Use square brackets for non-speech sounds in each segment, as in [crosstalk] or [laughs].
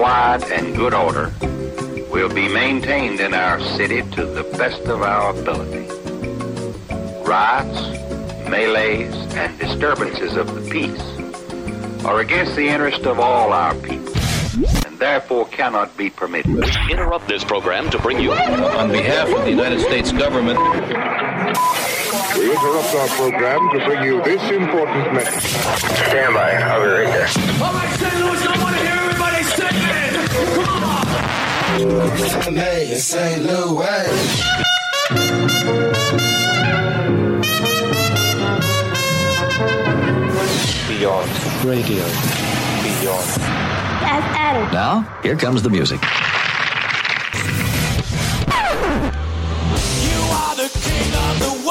quiet and good order will be maintained in our city to the best of our ability. Riots, melees, and disturbances of the peace are against the interest of all our people and therefore cannot be permitted. Interrupt this program to bring you. On behalf of the United States government. We interrupt our program to bring you this important message. Stand by. I'll be right there. All right, St. Louis, I want to hear everybody singing. Come on. Made St. Louis. Beyond radio. Beyond. FM. Now, here comes the music. You are the king of the world.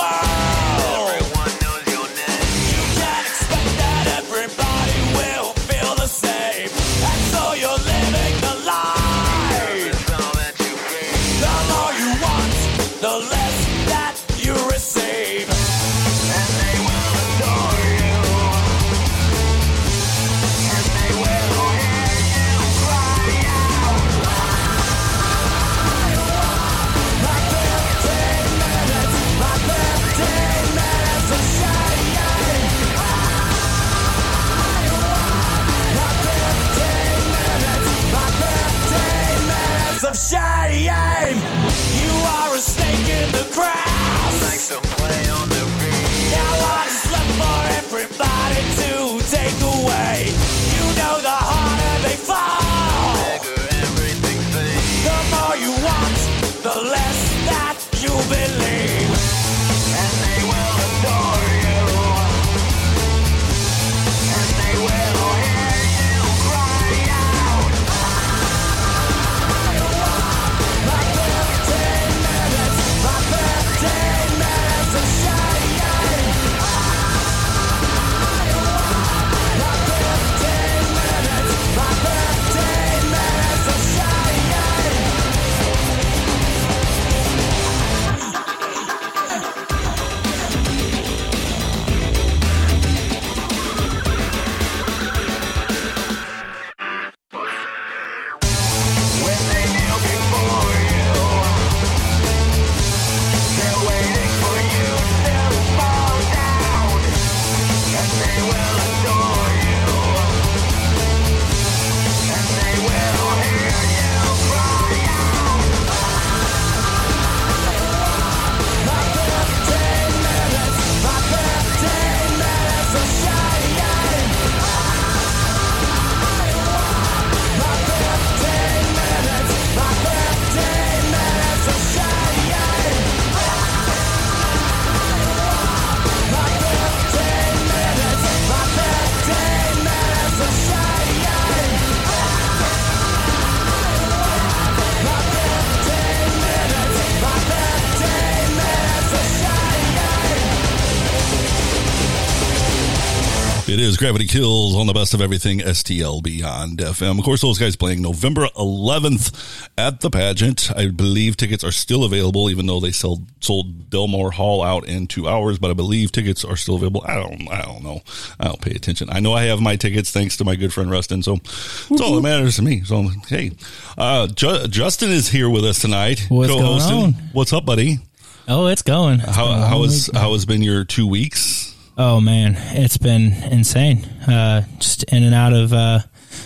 It is Gravity Kills on the best of everything STL Beyond FM. Of course, those guys playing November 11th at the pageant. I believe tickets are still available, even though they sold sold Delmar Hall out in two hours. But I believe tickets are still available. I don't, I don't know. I don't pay attention. I know I have my tickets thanks to my good friend Rustin. So it's all that matters to me. So hey, uh, Ju- Justin is here with us tonight. What's going co-hosting. on? What's up, buddy? Oh, it's going. It's How going how has how has been your two weeks? Oh man, it's been insane. Uh, just in and out of uh,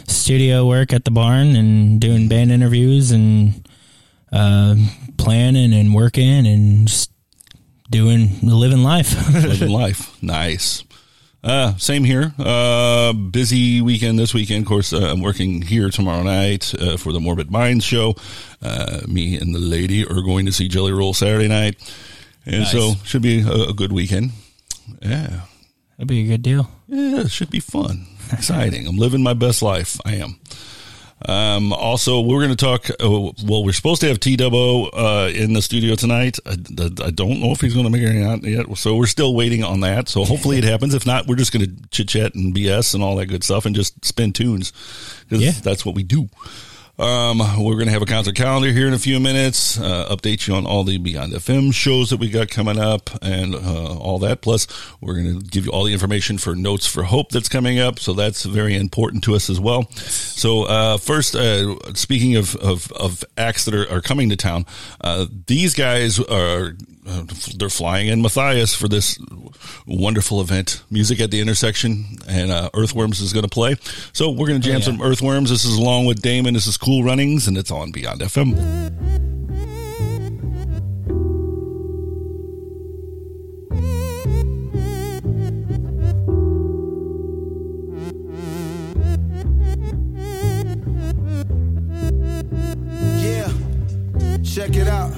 studio work at the barn and doing band interviews and uh, planning and working and just doing the living life. [laughs] living life. Nice. Uh, same here. Uh, busy weekend this weekend. Of course, uh, I'm working here tomorrow night uh, for the Morbid Minds show. Uh, me and the lady are going to see Jelly Roll Saturday night, and Nice. so should be a, a good weekend. Yeah, That'd be a good deal. yeah, it should be fun, [laughs] exciting. I'm living my best life. I am. Um, also, we're going to talk. Uh, well, we're supposed to have T uh, in the studio tonight. I, I don't know if he's going to make it or not yet, so we're still waiting on that. So hopefully it happens. If not, we're just going to chit chat and BS and all that good stuff and just spin tunes because Yeah. that's what we do. Um, we're going to have a concert calendar here in a few minutes. Uh, update you on all the Beyond FM shows that we got coming up and uh, all that. Plus, we're going to give you all the information for Notes for Hope that's coming up. So that's very important to us as well. So uh, first, uh, speaking of, of, of acts that are, are coming to town, uh, these guys are uh, they're flying in Matthias for this wonderful event, music at the intersection, and uh, Earthworms is going to play. So we're going to jam Oh, yeah. some Earthworms. This is along with Damon. This is Cool Runnings, and it's on Beyond FM. Yeah, check it out.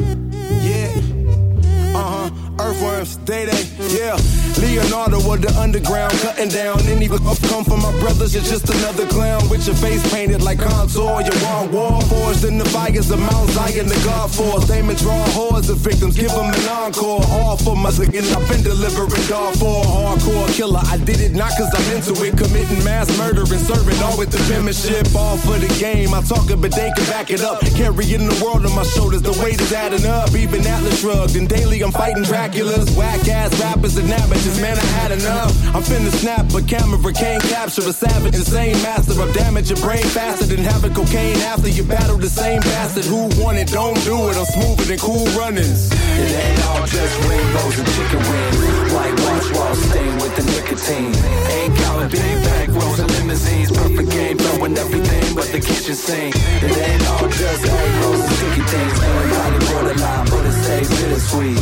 Uh huh. Earthworms, day day, yeah. Leonardo of the underground, cutting down any up come from my brothers. You're just another clown with your face painted like contour. Your wall war forged in the fires of Mount Zion, the God force. Damon draw hordes of victims, give them an encore. All for my again, I've been delivering dog for hardcore killer. I did it not cause I'm into it, committing mass murder and serving all with the penmanship. All for the game, I talk it, but they can back it up. Carrying the world on my shoulders, the weight is adding up. Even Atlas shrugged, and daily I'm fighting Draculas, whack ass rappers and amateurs. Man, I had enough. I'm finna snap, but camera can't capture a savage, insane master of damage your brain faster than having cocaine after you battle the same bastard who won it. Don't do it, I'm smoother than cool runnings. It ain't all just rainbows and chicken wings. Whitewash walls stained with the nicotine. Ain't counting big back rolls and limousines. Perfect game, throwing everything but the kitchen sink. It ain't all just rolls and sticky things. Melancholy borderline, but it stays bittersweet.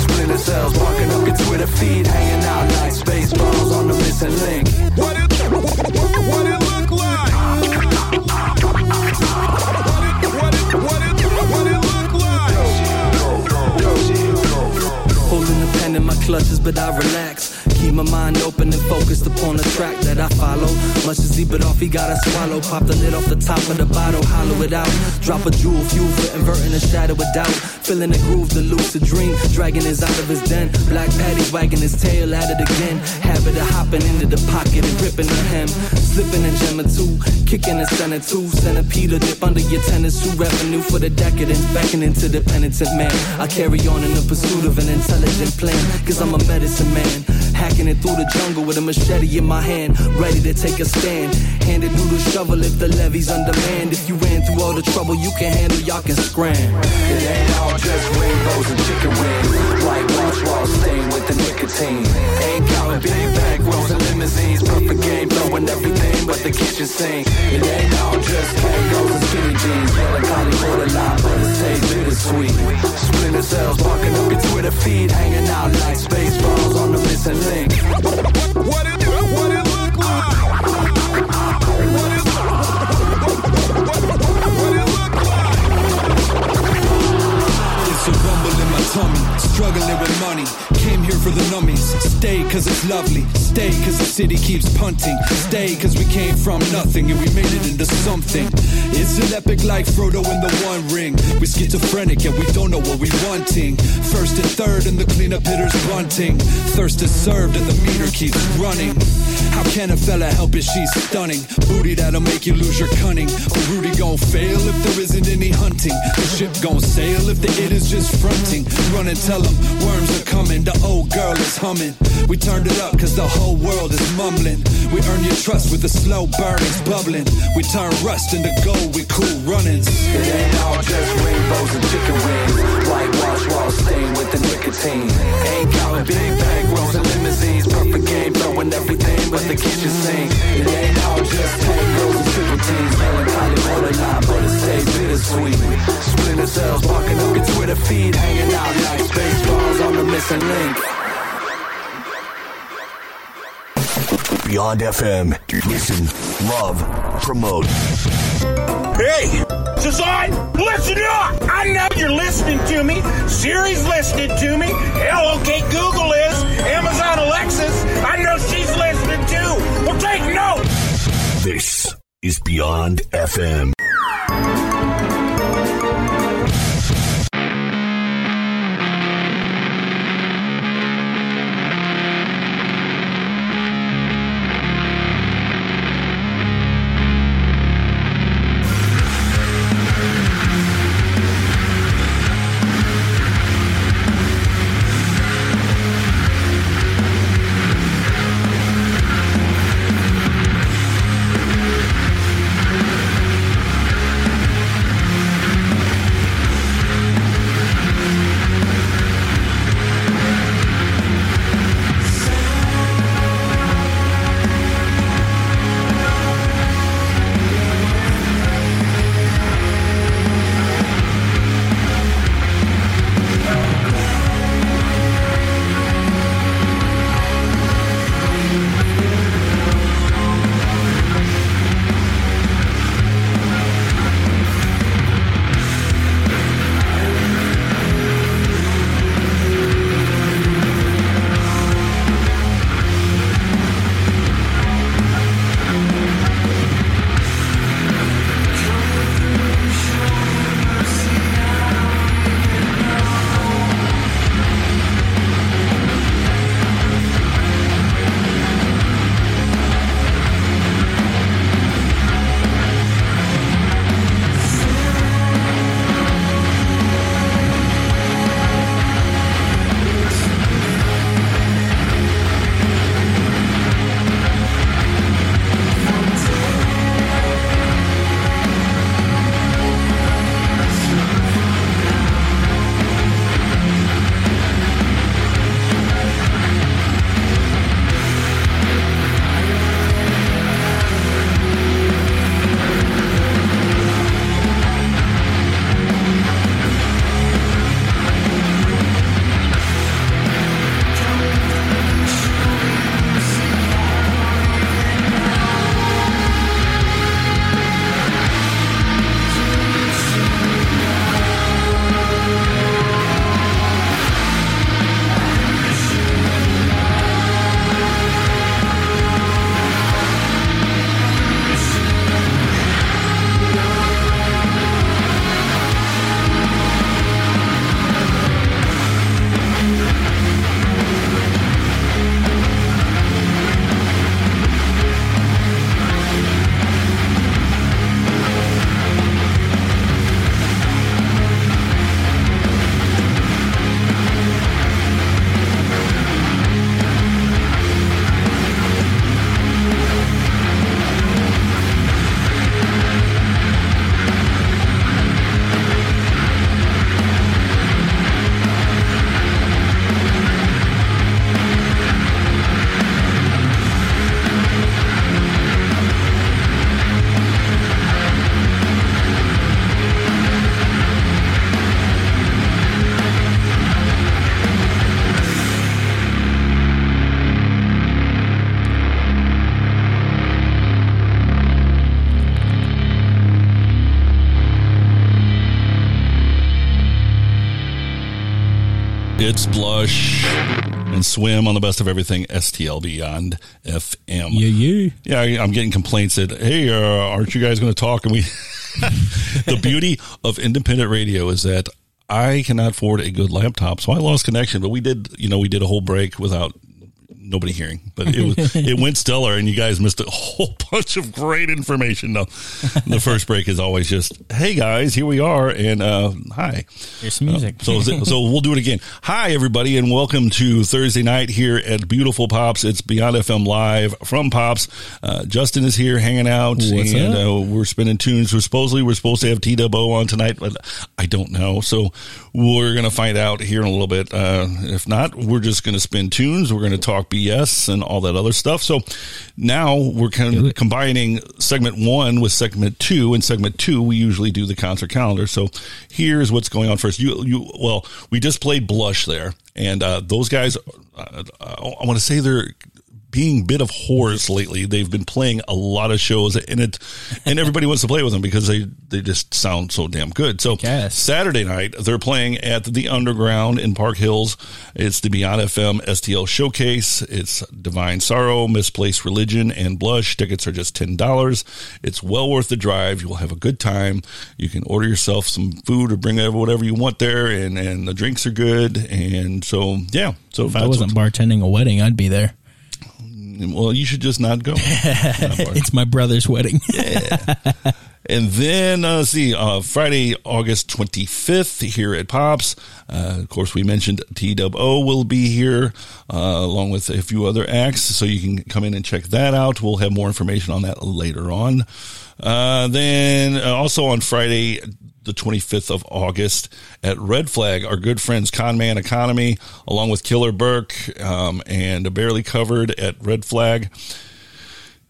Splinter cells barking up Twitter feed. Hanging out like space balls on the missing link. What it, what it look like? What it, what it, what it look like? Holding the pen in my clutches, but I relax. My mind open and focused upon the track that I follow. Much as he bit off, he gotta swallow. Pop the lid off the top of the bottle, hollow it out. Drop a jewel, fuel for inverting the shadow of doubt. Feeling the groove, the lucid dream. Dragging is out of his den. Black patty wagging his tail at it again. Habit of hopping into the pocket and ripping the hem. Slipping in gem or two. Kicking a center two. Centipede dip under your tennis shoe. Revenue for the decadence. Beckoning into the penitent man. I carry on in the pursuit of an intelligent plan. Cause I'm a medicine man. Hacking it through the jungle with a machete in my hand. Ready to take a stand. Handed through the shovel if the levee's on demand. If you ran through all the trouble you can handle, y'all can scram. It ain't all just rainbows and chicken wings. Whitewash walls stained with the nicotine. Ain't counting big back rolls and limousines. Perfect game, throwing everything but the kitchen sink. It ain't all just tangos and skinny jeans. Melancholy borderline, but it stays bittersweet. Splinter cells barking up your Twitter feed. Hanging out like space balls on the missing link. What what tummy, struggling with money. Came here for the nummies. Stay cause it's lovely. Stay cause the city keeps punting. Stay cause we came from nothing and we made it into something. It's an epic like Frodo in the One Ring. We schizophrenic and we don't know what we wanting. First and third and the cleanup hitters bunting. Thirst is served and the meter keeps running. How can a fella help it? She's stunning. Booty that'll make you lose your cunning. But Rudy gon' fail if there isn't any hunting. The ship gon' sail if the it is just fronting. Run and tell them worms are coming. The old girl is humming. We turned it up cause the whole world is mumbling. We earn your trust with the slow burnings bubbling. We turn rust into gold with cool runnings. It ain't all just rainbows and chicken wings. Whitewash walls stained with the nicotine. Ain't counting big bank rolls and limousines. Perfect game, throwing everything but the kitchen sink. It ain't all just tangos and triple teams. Melancholy borderline, but it stays bittersweet. Splinter cells barking up your Twitter feed. Hanging out like space balls on the missing link. Beyond FM. Listen, love, promote. Hey, Design, listen up! I know you're listening to me. Siri's listening to me. Hell, okay, Google is. Amazon Alexis, I know she's listening too. Well, take note. This is Beyond FM. It's Blush and Swim on the best of everything STL Beyond FM. Yeah, yeah. Yeah, I- I'm getting complaints that, hey, uh, aren't you guys going to talk? And we, [laughs] the beauty of independent radio is that I cannot afford a good laptop, so I lost connection. But we did, you know, we did a whole break without nobody hearing, but it was, [laughs] it went stellar, and you guys missed a whole [laughs] bunch of great information. No, the first break is always just, hey guys, here we are, and uh, hi. Here's some music. So, so we'll do it again. Hi, everybody, and welcome to Thursday night here at Beautiful Pops. It's Beyond FM Live from Pops. Uh, Justin is here hanging out, What's and uh, we're spinning tunes. We're supposedly we're supposed to have T Dubbo on tonight, but I don't know. So we're gonna find out here in a little bit. Uh, if not, we're just gonna spin tunes. We're gonna talk BS and all that other stuff. So now we're kind of combining segment one with segment two. In segment two, we usually do the concert calendar. So here's what's going on first. You, you, well, we just played Blush there, and uh, those guys. Uh, I want to say they're being bit of whores lately. They've been playing a lot of shows, and it and everybody [laughs] wants to play with them because they they just sound so damn good. So Saturday night they're playing at the Underground in Park Hills. It's the Beyond FM STL showcase. It's Divine Sorrow, Misplaced Religion, and Blush. Tickets are just ten dollars. It's well worth the drive. You'll have a good time. You can order yourself some food or bring whatever you want there, and and the drinks are good. And so yeah, so if I wasn't bartending a wedding, I'd be there. Well, you should just not go. [laughs] it's my brother's wedding. [laughs] And then, uh, let's see, uh, Friday, August 25th here at Pops. Uh, of course, we mentioned TWO will be here, uh, along with a few other acts. So you can come in and check that out. We'll have more information on that later on. Uh, then uh, also on Friday, the 25th of August at Red Flag, our good friends Conman Economy, along with Killer Burke, um, and Barely Covered at Red Flag.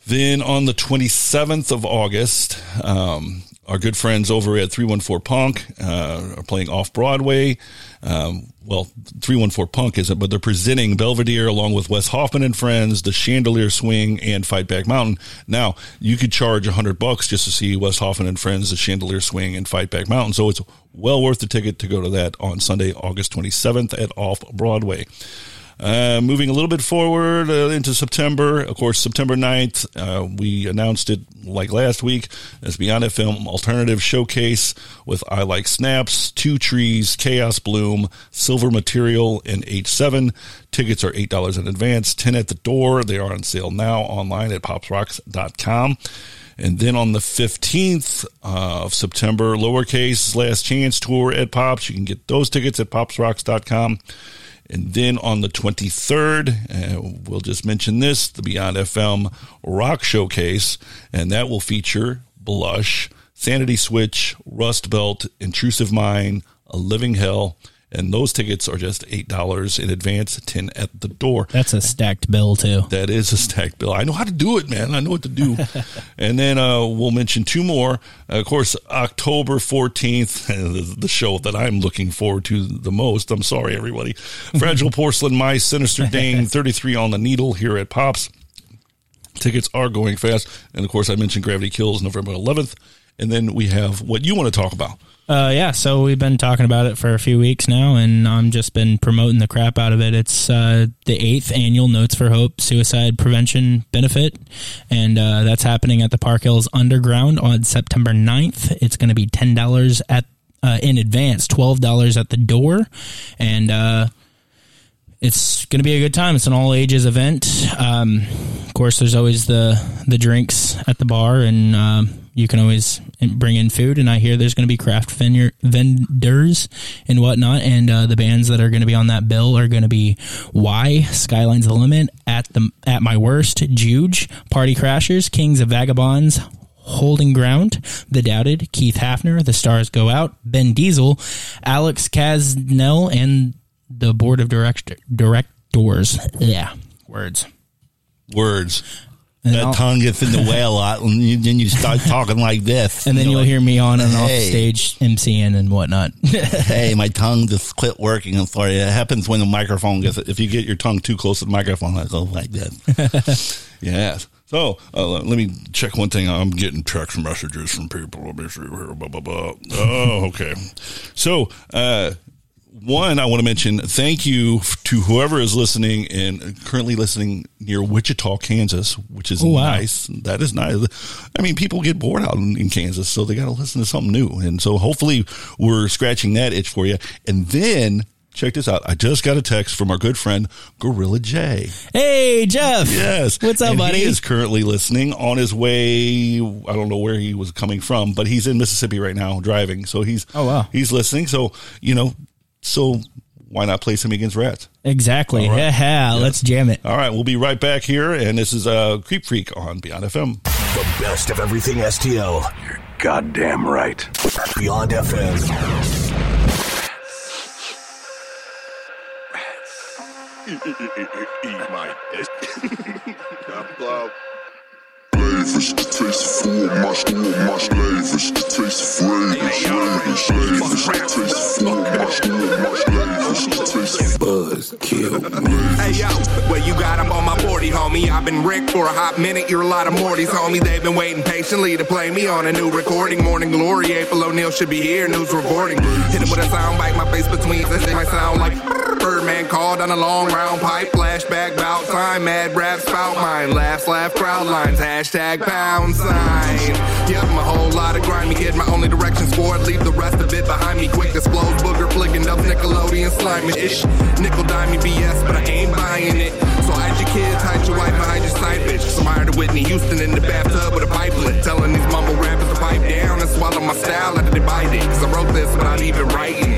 Then on the 27th of August, um, our good friends over at 314 Punk uh, are playing off Broadway. Um, well, 314 Punk isn't, but they're presenting Belvedere along with Wes Hoffman and Friends, the Chandelier Swing, and Fight Back Mountain. Now, you could charge 100 bucks just to see Wes Hoffman and Friends, the Chandelier Swing, and Fight Back Mountain. So it's well worth the ticket to go to that on Sunday, August 27th at Off Broadway. Uh, moving a little bit forward uh, into September, of course, September 9th, uh, we announced it like last week as Beyond FM Alternative Showcase with I Like Snaps, Two Trees, Chaos Bloom, Silver Material, and H7. Tickets are $8 in advance, 10 at the door. They are on sale now online at popsrocks.com. And then on the 15th uh, of September, lowercase last chance tour at Pops. You can get those tickets at popsrocks.com. And then on the 23rd, uh, we'll just mention this the Beyond FM Rock Showcase, and that will feature Blush, Sanity Switch, Rust Belt, Intrusive Mind, A Living Hell. And those tickets are just $8 in advance, 10 at the door. That's a stacked bill, too. That is a stacked bill. I know how to do it, man. I know what to do. [laughs] and then uh, we'll mention two more. Uh, of course, October 14th, [laughs] the, show that I'm looking forward to the most. I'm sorry, everybody. [laughs] Fragile Porcelain my Sinister Dane, 33 on the Needle here at Pops. Tickets are going fast. And of course, I mentioned Gravity Kills November 11th. And then we have what you want to talk about. Uh, yeah, so we've been talking about it for a few weeks now, and I'm just been promoting the crap out of it. It's uh, the eighth annual Notes for Hope Suicide Prevention Benefit, and uh, that's happening at the Park Hills Underground on September 9th. It's going to be ten dollars at uh, in advance, twelve dollars at the door, and uh, it's going to be a good time. It's an all ages event. Um, of course, there's always the the drinks at the bar, and um, you can always bring in food. And I hear there's going to be craft vendor, vendors and whatnot. And uh, the bands that are going to be on that bill are going to be Y, Skylines the Limit, at the at my worst, Juge, Party Crashers, Kings of Vagabonds. Holding Ground, The Doubted, Keith Hafner, The Stars Go Out, Ben Diesel, Alex Casnell, and the board of director, directors. Yeah, words. Words. And that tongue gets in the way a [laughs] lot, and you, then you start talking like this. And then you'll like, hear me on and off stage MCing and whatnot. [laughs] hey, my tongue just quit working. I'm sorry. It happens when the microphone gets, if you get your tongue too close to the microphone, it goes like that. [laughs] yeah. So uh, let me check one thing. I'm getting text messages from people. Let me see here. Blah, blah, blah. Oh, okay. So, uh, one, I want to mention thank you to whoever is listening and currently listening near Wichita, Kansas, which is Oh, wow. nice. That is nice. I mean, people get bored out in, in Kansas, so they got to listen to something new. And so hopefully we're scratching that itch for you. And then check this out. I just got a text from our good friend Gorilla J. Hey, Jeff. Yes. What's up, And buddy? He is currently listening on his way. I don't know where he was coming from, but he's in Mississippi right now driving. So he's Oh, wow. he's listening. So you know, so why not play him against Rats? Exactly. All right. Yeah, let's jam it. All right, we'll be right back here, and this is uh, Creep Freak on Beyond FM. The best of everything STL. You're goddamn right. Beyond FM. [laughs] Eat my dick. [laughs] Flavors, taste full, much more, much flavors, taste flavors, flavors, flavors, taste full, much more, much flavors, taste buzz, kill, Hey yo, well you got 'em on my 40, homie. I've been Rick for a hot minute. You're a lot of Mortys, homie. They've been waiting patiently to play me on a new recording. Morning Glory, April O'Neil should be here. News reporting. Hit him with a sound bite, my face between. This might sound like Birdman called on a long round pipe. Flashback bout time. Mad rap spout mine. Laughs, laugh, crowd lines. Hashtag pound sign. Yep, my whole lot of grimy kid. My only direction's forward. Leave the rest of it behind me. Quick disclose booger flicking up Nickelodeon slimy ish. Nickel dimey BS, but I ain't buying it. So hide your kids, hide your wife, behind your side bitch. So I hired Whitney Houston in the bathtub with a pipelet. Telling these mumble rappers to pipe down and swallow my style they bite it. Cause I wrote this without even writing.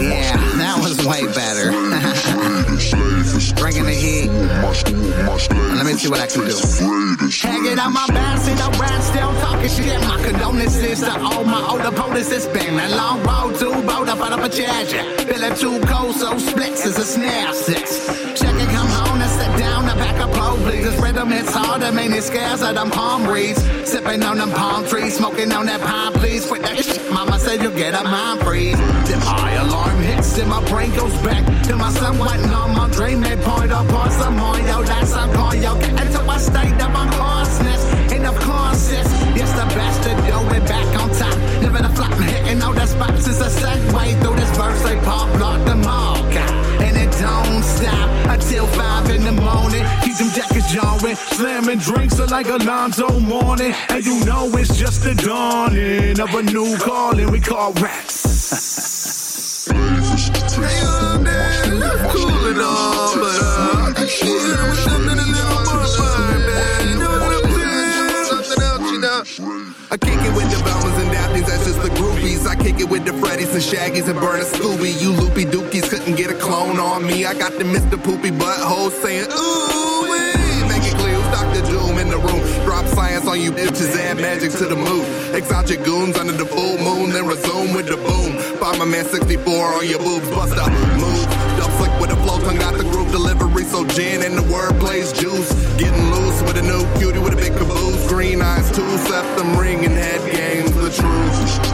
Yeah, that was way better. See what I can do. Hanging out my band, sit up around, still talking shit. My condolences to all my older opponents. It's been a long road to boat up out of a charger. Feeling too cold, so splits is a snare six. Checking, please. This rhythm hits harder, man, it scares of them palm reeds. Sipping on them palm trees, smoking on that pine, please. Quit that shit, mama said you'll get a mind freeze. Then my alarm hits, then my brain goes back to my somewhat normal dream. They point up on some more, yo, that's I'm calling, yo. Get into my state of unconsciousness. And of course, it's, it's the bastard, yo, we're back on top. Living a flop, hitting all the spots is a segue through this verse. They pop, lock them all, God. And it don't stop until five in the morning. Them jackets jawing, slamming drinks are like Alonzo Mourning. And you know it's just the dawning of a new calling we call. That's cool and all, but uh, a little more man. You know what I'm saying? Something else, you know. I kick it with the Velmas it with the Freddys and Shaggies and Burn a Scooby. You loopy dookies couldn't get a clone on me. I got the Mr. Poopy butthole saying, ooh. Make it clear Dr. Doom in the room. Drop science on you bitches, add magic to the. Exalt your goons under the full moon, then resume with the boom. Find my man 64 on your boobs, bust up, move. Dump flick with a flow, tongue out the groove, delivery so gin and the word plays juice. Getting loose with a new cutie with a big caboose. Green eyes, two septum ring and head games, the truth.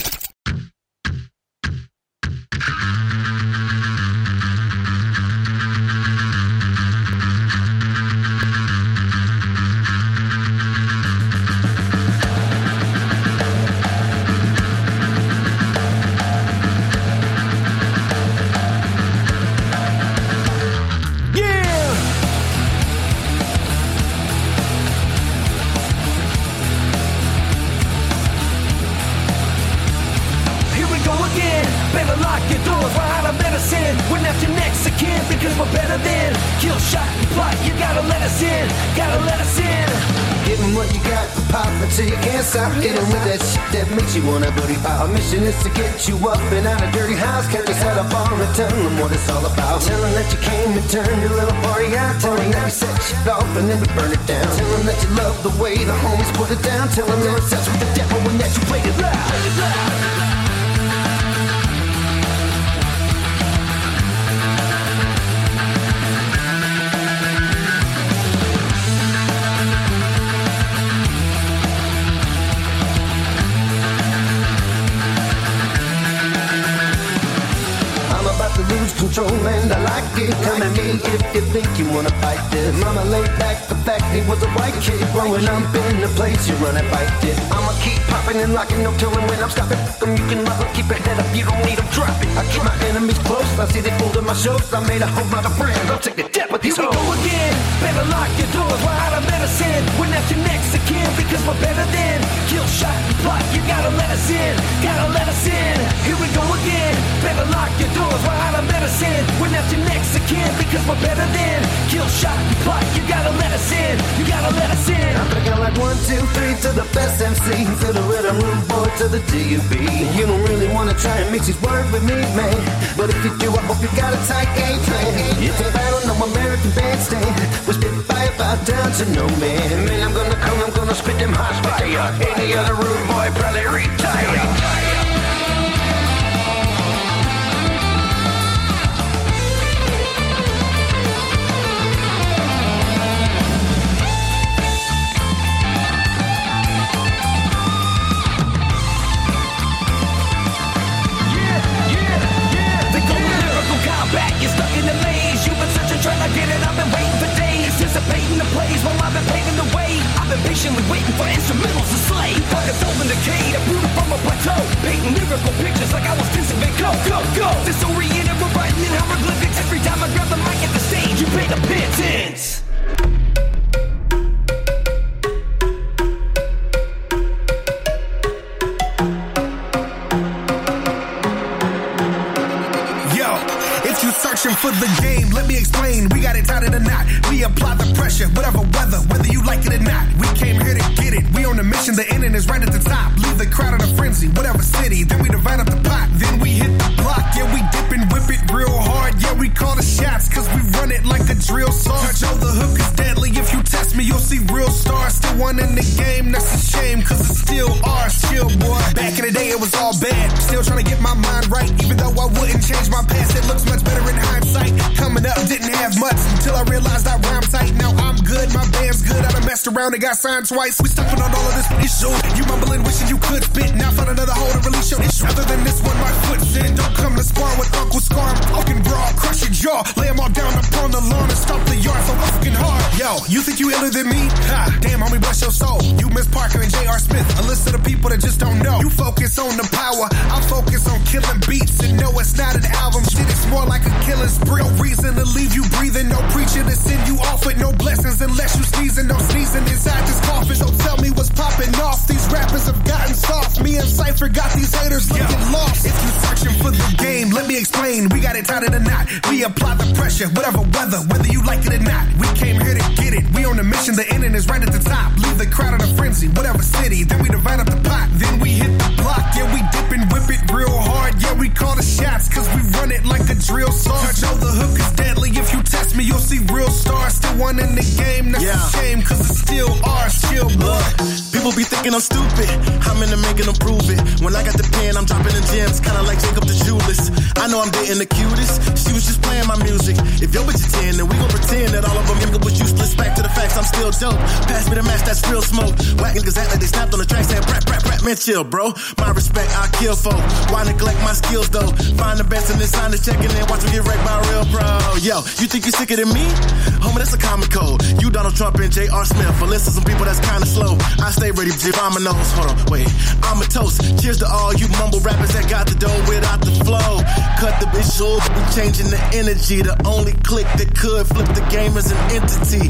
better than kill, shot, and plot. You gotta let us in. Gotta let us in. Giving what you got for pop until you can't stop getting with that shit that makes you wanna booty pop. Our mission is to get you up and out of dirty house. Catch us at a bar and tell them what it's all about. Tell them that you came and turned your little party out. Tell them that we set shit off and then we burn it down. Tell them that you love the way the homies put it down. Tell them they're obsessed with the devil and that you played it loud. It loud. You wanna fight this. Mama laid back the he was white kid growing up in the place you run and fight it. I'ma keep popping and locking, no telling when I'm stopping. Them you can love 'em, keep your head up, you don't need 'em, drop it. I keep my enemies close, I see they folding my shows. I made a whole lot of friends, I'll take the depth with these Here we hoes. go again. Better lock your doors. We're out of medicine. We're not your next again, because we're better than kill, shot, and plot. You gotta let us in. Gotta let us in. Here we go again. Better lock your doors. We're out of medicine. We're not your next again, because we're better than kill, shot, and plot. You gotta let us in. You gotta let us in. I'm thinking like one, two, three to the best MC, to the rhythm room boy, to the DUB. You don't really wanna try and mix these words with me, man. But if you do, I hope you got a tight game plan. If you battle no American bandstand, we spit fire bow down to no man. Man, I'm gonna come, I'm gonna spit them hot fire. Any other rude boy probably retire. They days, the plays while I've been paving the way. I've been patiently waiting for instrumentals to slay. Like a soul in decay, brutal from a plateau. Painting lyrical pictures like I was Vincent Van Gogh. Go, go. Disoriented, we're writing in hieroglyphics. Every time I grab the mic at the stage, you pay the pittance. Searching for the game, let me explain. We got it tied in a knot. We apply the pressure, whatever weather, whether you like it or not. We came here to it. We on a mission, the ending is right at the top. Leave the crowd in a frenzy, whatever city. Then we divide up the pot. Then we hit the block. Yeah, we dip and whip it real hard. Yeah, we call the shots, cause we run it like a drill sergeant. Joe, the hook is deadly. If you test me, you'll see real stars. Still one in the game, that's a shame, cause it's still ours. Chill, boy. Back in the day, it was all bad. Still trying to get my mind right, even though I wouldn't change my past. It looks much better in hindsight. Coming up, didn't have much until I realized I rhyme tight. Now I'm good, my band's good. I done messed around and got signed twice. We stuffing on all of this issue. You mumbling, wishing you could spit. Now find another hole to release your issue. Other than this one, my foot's in. Don't come to spar with Uncle Scar. I'm talking broad, crush your jaw. Lay 'em all down upon the lawn and stomp the yard so fucking hard. Yo, you think you iller than me? Ha, damn, homie, bless your soul. You miss Parker and J.R. Smith. A list of the people that just don't know. You focus on the power. I focus on killing beats. And no, it's not an album. Shit, it's more like a killing spree. No reason to leave you breathing. No preacher to send you off with no blessings unless you sneezing. No sneezing inside this coffin. So tell me what's popping off. These rappers have gotten soft. Me and Cypher got these haters looking lost. If you searching for the game, let me explain. We got it tied in a knot. We apply the pressure, whatever weather, whether you like it or not. We came here to get it. We on a mission. The ending is right at the top. Leave the crowd in a frenzy, whatever city. Then we divide up the pot. Then we hit the block. Yeah, we dip and whip it real hard. Yeah, we call the shots cause we run it like a drill sergeant. Joe, the hook is deadly. If you test me, you'll see real stars. Still one in the game. That's a shame cause it's still ours. Chill, boy. People be thinking I'm stupid. I'm in the making them prove it. When I got the pen, I'm dropping the gems, kinda like Jacob the Jewelist. I know I'm dating the cutest. She was just playing my music. If your bitch a 10, then we gon' pretend that all of them nigga was useless. Back to the facts, I'm still dope. Pass me the match, that's real smoke. Whack niggas act like they snapped on the track, saying brat, brat, brat. Man, chill, bro. My respect, I kill for. Why neglect my skills, though? Find the best in this sign is checking in. Watch me get wrecked by a real pro. Yo, you think you're sicker than me? Homie, that's a common code. You Donald Trump and J.R. Smith. For list of some people that's kinda slow. I stay ready, nose. Hold on, wait. I'm a toast. Cheers to all you mumble rappers that got the dough without the flow. Cut the bitch off. We changing the energy. The only click that could flip the game as an entity.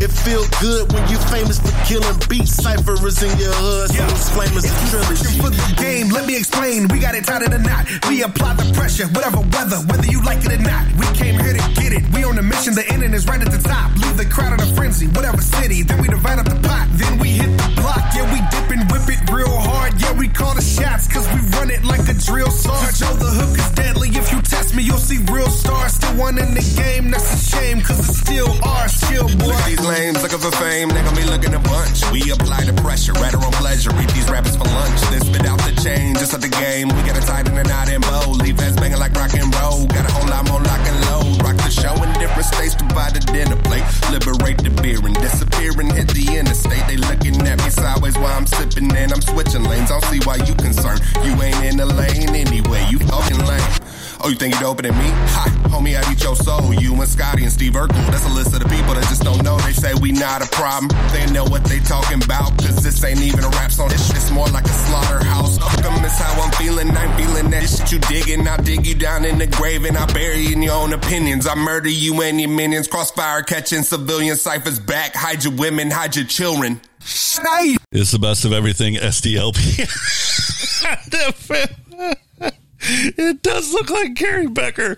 It feel good when you famous for killing beats. Cypher is in your hood. So it's flamers a trilogy. for the game, let me explain. We got it tied in a knot. We apply the pressure, whatever weather, whether you like it or not. We came here to get it. We on a mission, the ending is right at the top. Leave the crowd in a frenzy, whatever city. Then we divide up the pot. Then we hit the block. Yeah, we dip and whip it real hard. Yeah, we call the shots, cause we run it like a drill sergeant. Joe, the hook is deadly. If you test me, you'll see real stars. Still one in the game, that's a shame, cause it's still ours. Chill, boy. Look at these lames looking for fame. They gon' be looking to bunch. We apply the pressure, our own pleasure. Eat these rappers for lunch. Then spit out the chain, just like the game. We got it tight in and out and bow. Leave ass banging like rock and roll. Got a whole lot more lock and load. Rock the show in different states, provide a dinner plate. Liberate the beer and disappear and hit the interstate. They looking at me sideways while I'm sipping and I'm switching lanes. I don't see why you concerned. You ain't in the lane anyway. You fucking lame. Oh, you think you doping than me? Ha, homie, I eat your soul. You and Scotty and Steve Urkel. That's a list of the people that just don't know. They say we not a problem. They know what they talking about. Cause this ain't even a rap song. This shit's more like a slaughterhouse. Welcome is how I'm feeling. I'm feeling that shit you digging. I'll dig you down in the grave and I'll bury you in your own opinions. I murder you and your minions. Crossfire catching civilian ciphers back. Hide your women, hide your children. Snake. It's the best of everything SDLP. [laughs] [laughs] it does look like Gary Becker.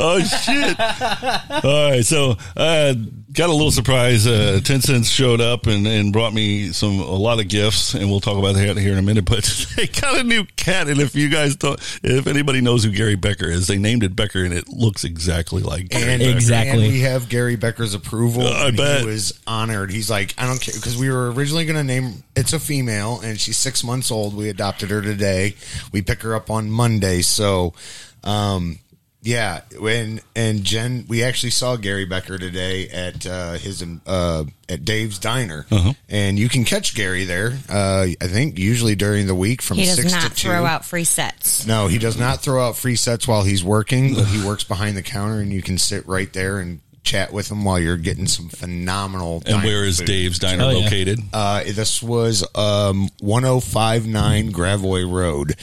Oh shit! [laughs] All right, so uh, got a little surprise. Uh, Tencents showed up and, and brought me some a lot of gifts, and we'll talk about that here in a minute. But [laughs] they got a new cat, and if you guys don't, if anybody knows who Gary Becker is, they named it Becker, and it looks exactly like Gary And, Becker. and we have Gary Becker's approval. Uh, I and bet. He was honored. He's like, I don't care. Because we were originally going to name, it's a female and she's six months old. We adopted her today. We pick her up on Monday. So, um, yeah, when and Jen, we actually saw Gary Becker today at uh, his uh, at Dave's Diner, Uh-huh. and you can catch Gary there. Uh, I think usually during the week from he does six not to two. throw out free sets. No, he does not throw out free sets while he's working, but he works behind the counter and you can sit right there and chat with him while you're getting some phenomenal. And diner where is food. Dave's Diner Oh, yeah. located? Uh, this was um, 1059 Gravois Road.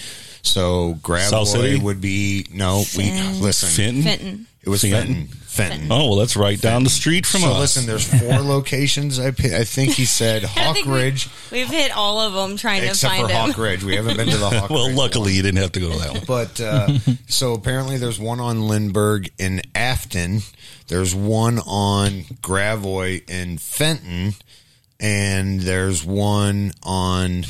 So South Gravois would be no. We listen. Fenton? Fenton. It was Fenton? Fenton. Fenton. Oh well, that's right down the street from so us. listen, there's four [laughs] locations. I I think he said [laughs] Hawk think we- Ridge, We've hit all of them trying except to for find him. Hawk Ridge. We haven't been to the [laughs] Hawk well, Ridge. luckily you didn't have to go to that one. But uh, so apparently, there's one on Lindbergh in Afton. There's one on Gravois in Fenton, and there's one on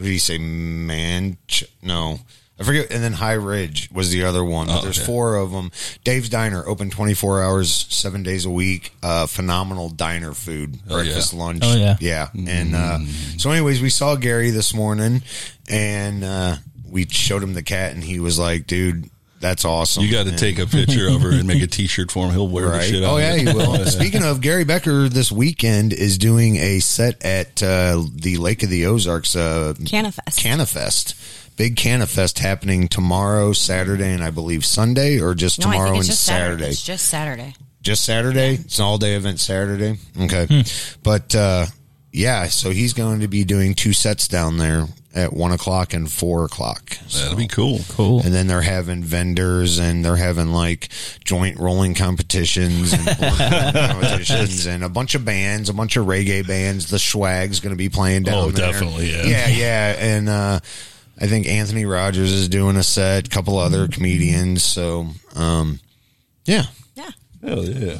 what did he say? Manch? No, I forget. And then High Ridge was the other one. But Oh, there's okay. four of them. Dave's Diner open 24 hours, seven days a week. Uh, phenomenal diner food, Oh, breakfast, yeah. lunch. Oh, yeah. yeah. And uh, so, anyways, we saw Gary this morning, and uh, we showed him the cat, and he was like, "Dude, that's awesome." You got to take a picture of her and make a [laughs] T-shirt for him. He'll wear the shit out. Oh of yeah, it. he will. [laughs] Speaking of Gary Becker, this weekend is doing a set at uh, the Lake of the Ozarks uh, Canifest. Canifest. Big Canifest happening tomorrow, Saturday, and I believe Sunday, or just No, I tomorrow think and just Saturday. It's just Saturday. Just Saturday. It's an all day event Saturday. Okay, but uh, yeah, so he's going to be doing two sets down there at one o'clock and four o'clock. That'd be cool. Cool. And then they're having vendors and they're having like joint rolling competitions and [laughs] competitions and a bunch of bands, a bunch of reggae bands. The Swag's going to be playing down Oh, there. definitely, yeah. Yeah, yeah. And uh, I think Anthony Rogers is doing a set, a couple other comedians. So, um, yeah. Yeah. Hell yeah.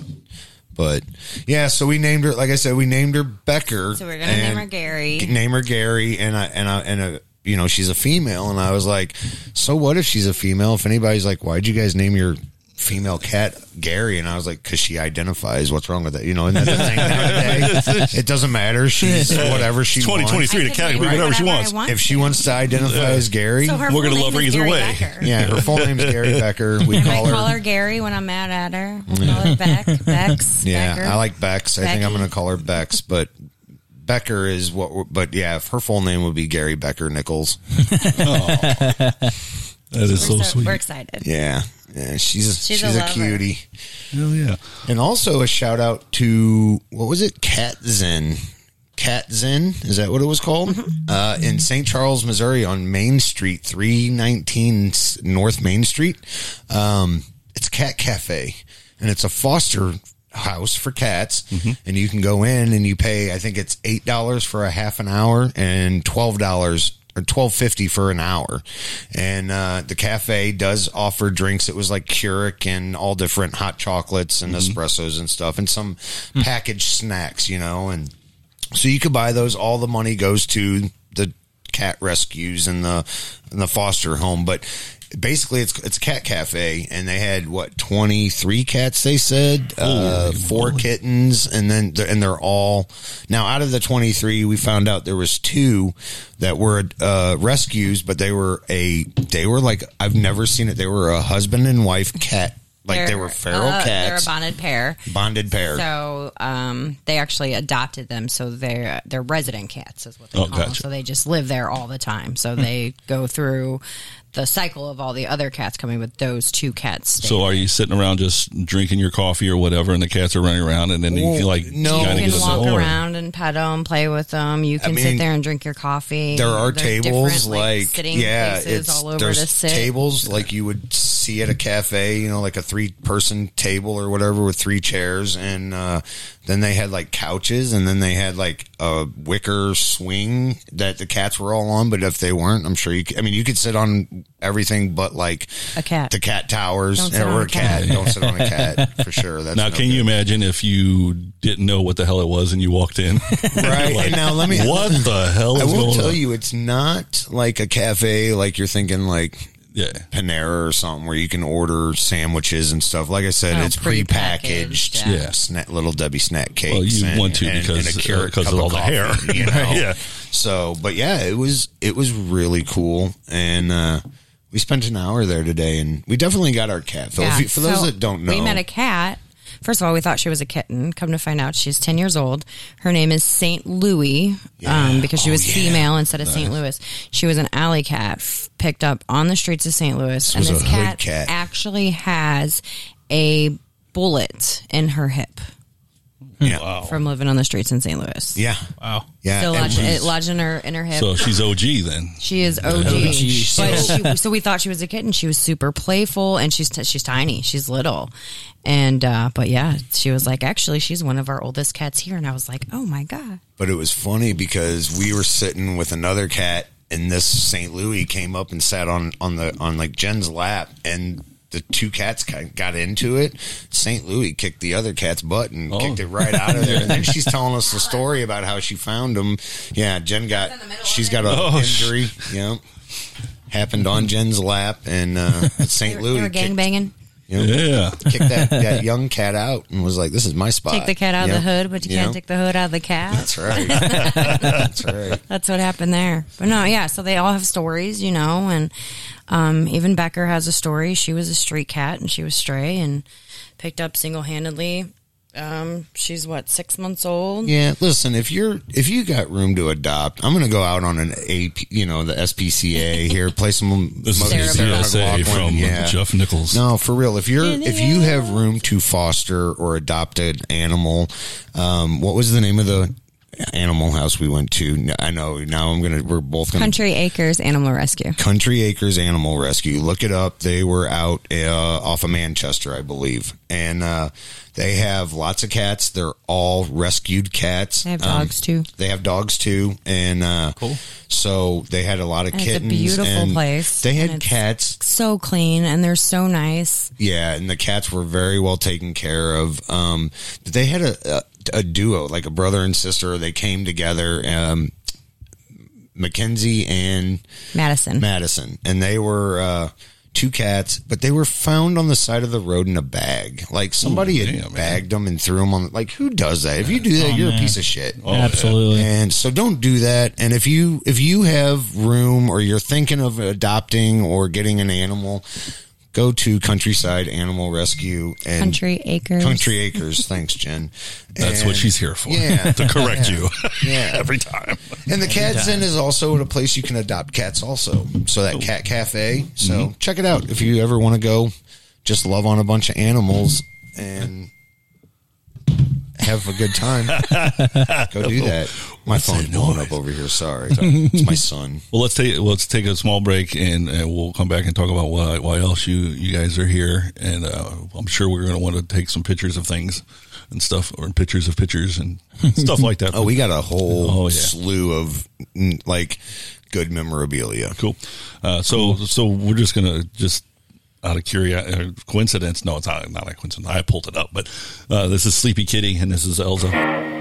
But yeah, so we named her. Like I said, we named her Becker. So we're gonna name her Gary. Name her Gary, and I and I and a you know she's a female, and I was like, so what if she's a female? If anybody's like, why'd you guys name your female cat Gary? And I was like, because she identifies. What's wrong with that? You know, and that's the thing nowadays. [laughs] It doesn't matter. She's whatever she It's wants. 2023. The cat can be whatever she wants. If she wants to identify as Gary, So We're gonna love her name either Gary way. Becker. [laughs] yeah, her full name's Gary Becker. We I call might her. call her Gary when I'm mad at her. I'll call her Beck. Bex. Yeah, Becker. I like Bex. I think I'm going to call her Bex, but Becker is what. But yeah, if her full name would be Gary Becker Nichols. [laughs] That is so, We're sweet. We're excited. Yeah, yeah, she's a, she's, She's a a, cutie. Hell yeah. And also a shout out to what was it? Cat Zen. Cat Zen is that what it was called? Mm-hmm. Uh, in St. Charles, Missouri, on Main Street, three nineteen North Main Street. Um, it's Cat Cafe, and it's a foster house for cats. Mm-hmm. And you can go in and you pay. I think it's eight dollars for a half an hour and twelve dollars or twelve fifty for an hour. And uh, the cafe does offer drinks. It was like Keurig and all different hot chocolates and Mm-hmm. espressos and stuff, and some Hmm. packaged snacks. You know, and so you could buy those. All the money goes to the cat rescues and the in the foster home, but basically it's it's a cat cafe and they had what 23 cats they said uh four kittens and then they're, and they're all now out of the 23 we found out there was two that were uh rescues but they were a they were like I've never seen it they were a husband and wife cat like they They're, were feral uh, They're cats a bonded pair. bonded pair So um, they actually adopted them. So they're they're resident cats, is what they Oh, call them. So they just live there all the time. So they go through the cycle of all the other cats coming, with those two cats. stay So are you sitting around just drinking your coffee or whatever, and the cats are running around, and then you can like no. You kinda can get a walk zone? around and pet them, play with them. You can mean, sit there and drink your coffee. there are There's tables different, like, sitting yeah places it's all over there's to sit. tables like you would see at a cafe you know like a three person table or whatever with three chairs and uh then they had like couches and then they had like a wicker swing that the cats were all on but if they weren't i'm sure you could, i mean you could sit on everything but like a cat the cat towers Don't sit or on a a cat. cat don't sit on a [laughs] cat for sure that's now, no can you imagine if you didn't know what the hell it was and you walked in? [laughs] Right. Like, now let me. What the hell is I will going tell on? you, it's not like a cafe like you're thinking like yeah. Panera or something where you can order sandwiches and stuff. Like I said, Oh, it's prepackaged, prepackaged. yeah. Yeah. Snack, little Debbie snack cakes. Well, you and- want to and- because- and a Keurig uh, 'cause cup of all the coffee, hair. You [laughs] know? Yeah. So, but yeah, it was it was really cool, and uh, we spent an hour there today, and we definitely got our cat. So, Yeah, for those so that don't know, we met a cat. First of all, we thought she was a kitten. Come to find out, she's ten years old. Her name is Saint Louis, um, because she Oh, was yeah. female instead of Saint Louis. She was an alley cat f- picked up on the streets of St. Louis, This and this cat, cat. actually has a bullet in her hip yeah, from living on the streets in St. Louis. yeah, wow, yeah. Still and lodged, she's- it lodged in her in her hip. So she's OG then. She is OG. OG. But So- she, so we thought she was a kitten. She was super playful, and she's t- she's tiny. She's little, and uh, but yeah, she was like, actually, she's one of our oldest cats here, and I was like, oh my god. But it was funny because we were sitting with another cat, and this St. Louis came up and sat on on the on like Jen's lap, and the two cats ki- got into it. St. Louis kicked the other cat's butt and Oh. kicked it right out of there. [laughs] And then she's telling us the story about how she found him. Yeah, Jen got she's got a Oh, sh- injury. Yeah, happened on Jen's lap, and uh, St. [laughs] They Louis were gang kicked, banging. You know, Yeah. kicked that, [laughs] that young cat out and was like, "This is my spot." Take the cat out Yeah. of the hood, but you Yeah. can't take the hood out of the cat. That's right. [laughs] That's right. That's what happened there. But no, yeah. So they all have stories, you know, and um, even Becker has a story. She was a street cat and she was stray and picked up single handedly. Um, she's what six months old. Yeah, listen, if you're if you got room to adopt, I'm going to go out on an AP, you know, the SPCA [laughs] here, play some This is Sarah a PSA McLachlan, from Jeff Nichols. No, for real. If you're if you have room to foster or adopt an animal, um, what was the name of the animal house we went to? I know now I'm gonna we're both gonna Country Acres Animal Rescue. Country Acres Animal Rescue. Look it up. They were out uh, off of Manchester, I believe, and uh, they have lots of cats. They're all rescued cats. They have Um, dogs too. They have dogs too, and uh, Cool. So they had a lot of And it's a kittens. beautiful and place, They had and it's- cats. So clean and they're so nice. Yeah, and the cats were very well taken care of. Um, they had a, a a duo, like a brother and sister. They came together. Um, Mackenzie and Madison. Madison, and they were uh, two cats, but they were found on the side of the road in a bag. Like somebody had bagged them and threw them on. Like who does that? If you do that, Oh, you're a piece of shit. Oh, Absolutely. And so don't do that. And if you if you have room or you're thinking of adopting or getting an animal, go to Countryside Animal Rescue and Country Acres. Country Acres. Thanks, Jen. That's what she's here for. Yeah, [laughs] to correct [laughs] yeah, you. [laughs] Yeah, every time. And the Cat time. Zen is also a place you can adopt cats. Also, so that cat cafe. So Mm-hmm. check it out if you ever want to go. Just love on a bunch of animals and have a good time. [laughs] go do that. My What's phone's that blowing noise? up over here. Sorry, [laughs] it's my son. Well, let's take let's take a small break, and, and we'll come back and talk about why why else you you guys are here. And uh, I'm sure we're going to want to take some pictures of things and stuff, or pictures of pictures and [laughs] stuff like that. Oh, we got a whole Oh, yeah. slew of mm, like good memorabilia. Cool. Uh, so so we're just gonna just out of curiosity, coincidence. No, it's not not a coincidence. I pulled it up, but uh, this is Sleepy Kitty, and this is Elsa.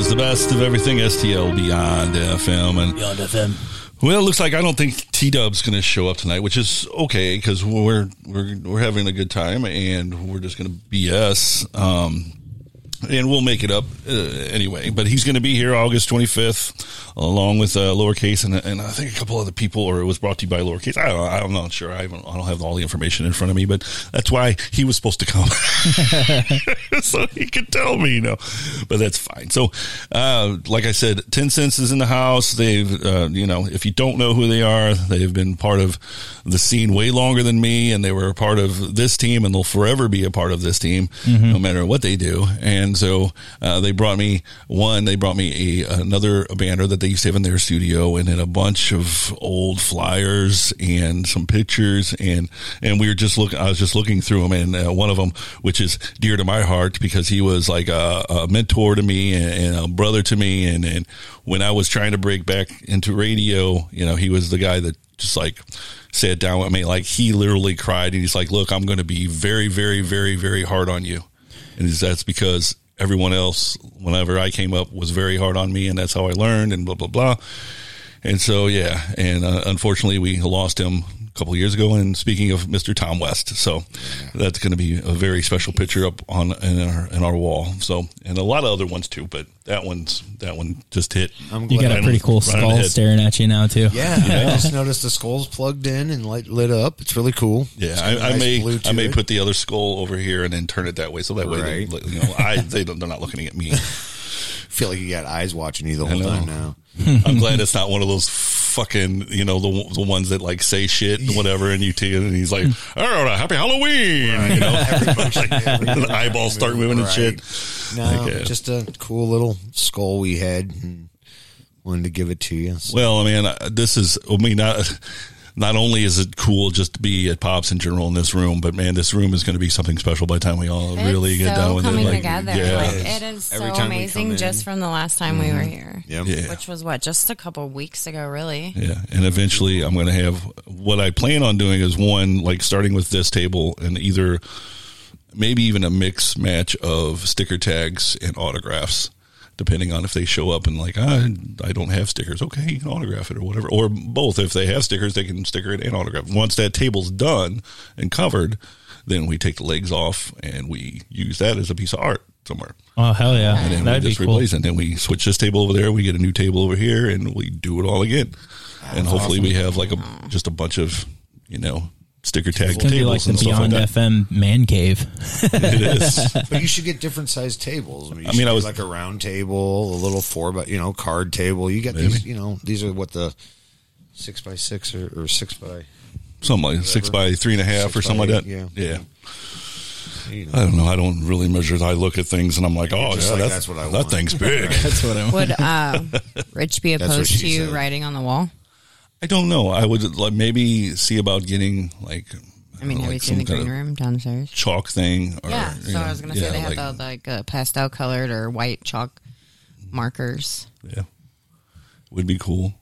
Is the best of everything STL Beyond FM and Beyond FM. Well, it looks like I don't think T Dub's going to show up tonight, which is okay because we're we're we're having a good time and we're just going to BS. Um, and we'll make it up uh, anyway. But he's going to be here August 25th, along with uh, Lowercase and, and I think a couple other people. Or it was brought to you by Lowercase. I don't, I'm not sure. I, I don't have all the information in front of me, but that's why he was supposed to come, [laughs] so he could tell me, you know. But that's fine. So, uh, like I said, Tencents is in the house. They've, uh, you know, if you don't know who they are, they've been part of the scene way longer than me, and they were a part of this team, and they'll forever be a part of this team, Mhm. no matter what they do. And so uh, they brought me one. They brought me a another banner that they used to have in their studio, and then a bunch of old flyers and some pictures, and and we were just looking. I was just looking through them, and uh, one of them, which is dear to my heart, because he was like a, a mentor to me and, and a brother to me, and and when I was trying to break back into radio, you know, he was the guy that just like sat down with me, like he literally cried, and he's like, "Look, I'm going to be very, very, very, very hard on you." And that's because everyone else whenever i came up was very hard on me and that's how i learned and blah blah blah. And so yeah and uh, unfortunately we lost him a couple of years ago and speaking of mr tom west so that's going to be a very special picture up on in our in our wall so and a lot of other ones too but that one's that one just hit You got a pretty cool right on the skull head. staring at you now too. Yeah, [laughs] I just noticed the skull's plugged in and light lit up. It's really cool. Yeah, It's I, got a I nice may to I may it. put the other skull over here and then turn it that way, so that way they, Right. you know I they don't, they're not looking at me. [laughs] feel like you got eyes watching you the whole know. time now. I'm glad it's not one of those fucking you know the the ones that like say shit and whatever and you t and he's like oh happy Halloween you know? [laughs] [laughs] The eyeballs start moving and shit. No, Like, uh, just a cool little skull we had and wanted to give it to you. So- Well, I mean, uh, this is, I mean, not, not only is it cool just to be at Pops in general in this room, but man, this room is going to be something special by the time we all really It's get so down with coming it. Like, together. yeah. Like, it is so Every time amazing just from the last time we were here. Yep. Yeah. Which was what, just a couple weeks ago, really. Yeah, and eventually I'm going to have what I plan on doing is one like starting with this table and either maybe even a mix match of sticker tags and autographs, depending on if they show up and like ah, I don't have stickers. Okay, you can autograph it or whatever, or both. If they have stickers, they can sticker it and autograph. Once that table's done and covered, then we take the legs off and we use that as a piece of art somewhere. Oh hell yeah, And then that'd we be just cool. replace it. And then we switch this table over there. We get a new table over here, and we do it all again. and hopefully, we have like a just a bunch of you know sticker tag It's gonna be like tables the and stuff like Beyond that. FM man cave. It is. [laughs] but you should get different sized tables. I mean, you I mean, I was- like a round table, a little four, but you know, card table. You got these, you know, these are what the six by six or, or six by Something like six by three and a half Six or something by like that. eight, Yeah. you know. I don't know. I don't really measure. I look at things and I'm like, oh, yeah, like, that's, that's what I want. that thing's [laughs] big. That's what I want. Would uh, Rich be opposed to you said. writing on the wall? I don't know. I would like maybe see about getting like I mean, have like you seen the green room downstairs? chalk thing. Or, yeah. you So know, I was gonna yeah, say they have like- the like uh, pastel colored or white chalk markers. Yeah, would be cool,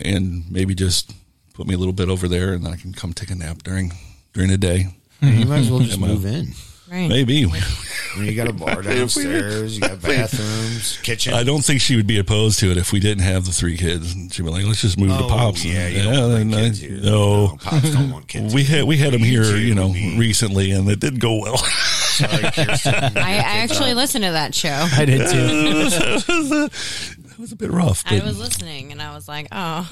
and maybe just put me a little bit over there, and then I can come take a nap during during the day. You might as well [laughs] just move in. Right. Maybe. [laughs] I you got a bar [laughs] downstairs, you got [laughs] bathrooms, kitchen. I don't think she would be opposed to it if we didn't have the three kids. She'd be like, "Let's just move Oh, to pops." yeah, you don't and I- kids here. No, No, Pops don't want kids We had we had them here, you know, recently, and it didn't go well. Sorry, Kirsten. I, I actually listened to that show. I did too. it was a bit rough. I was listening and I was like, oh,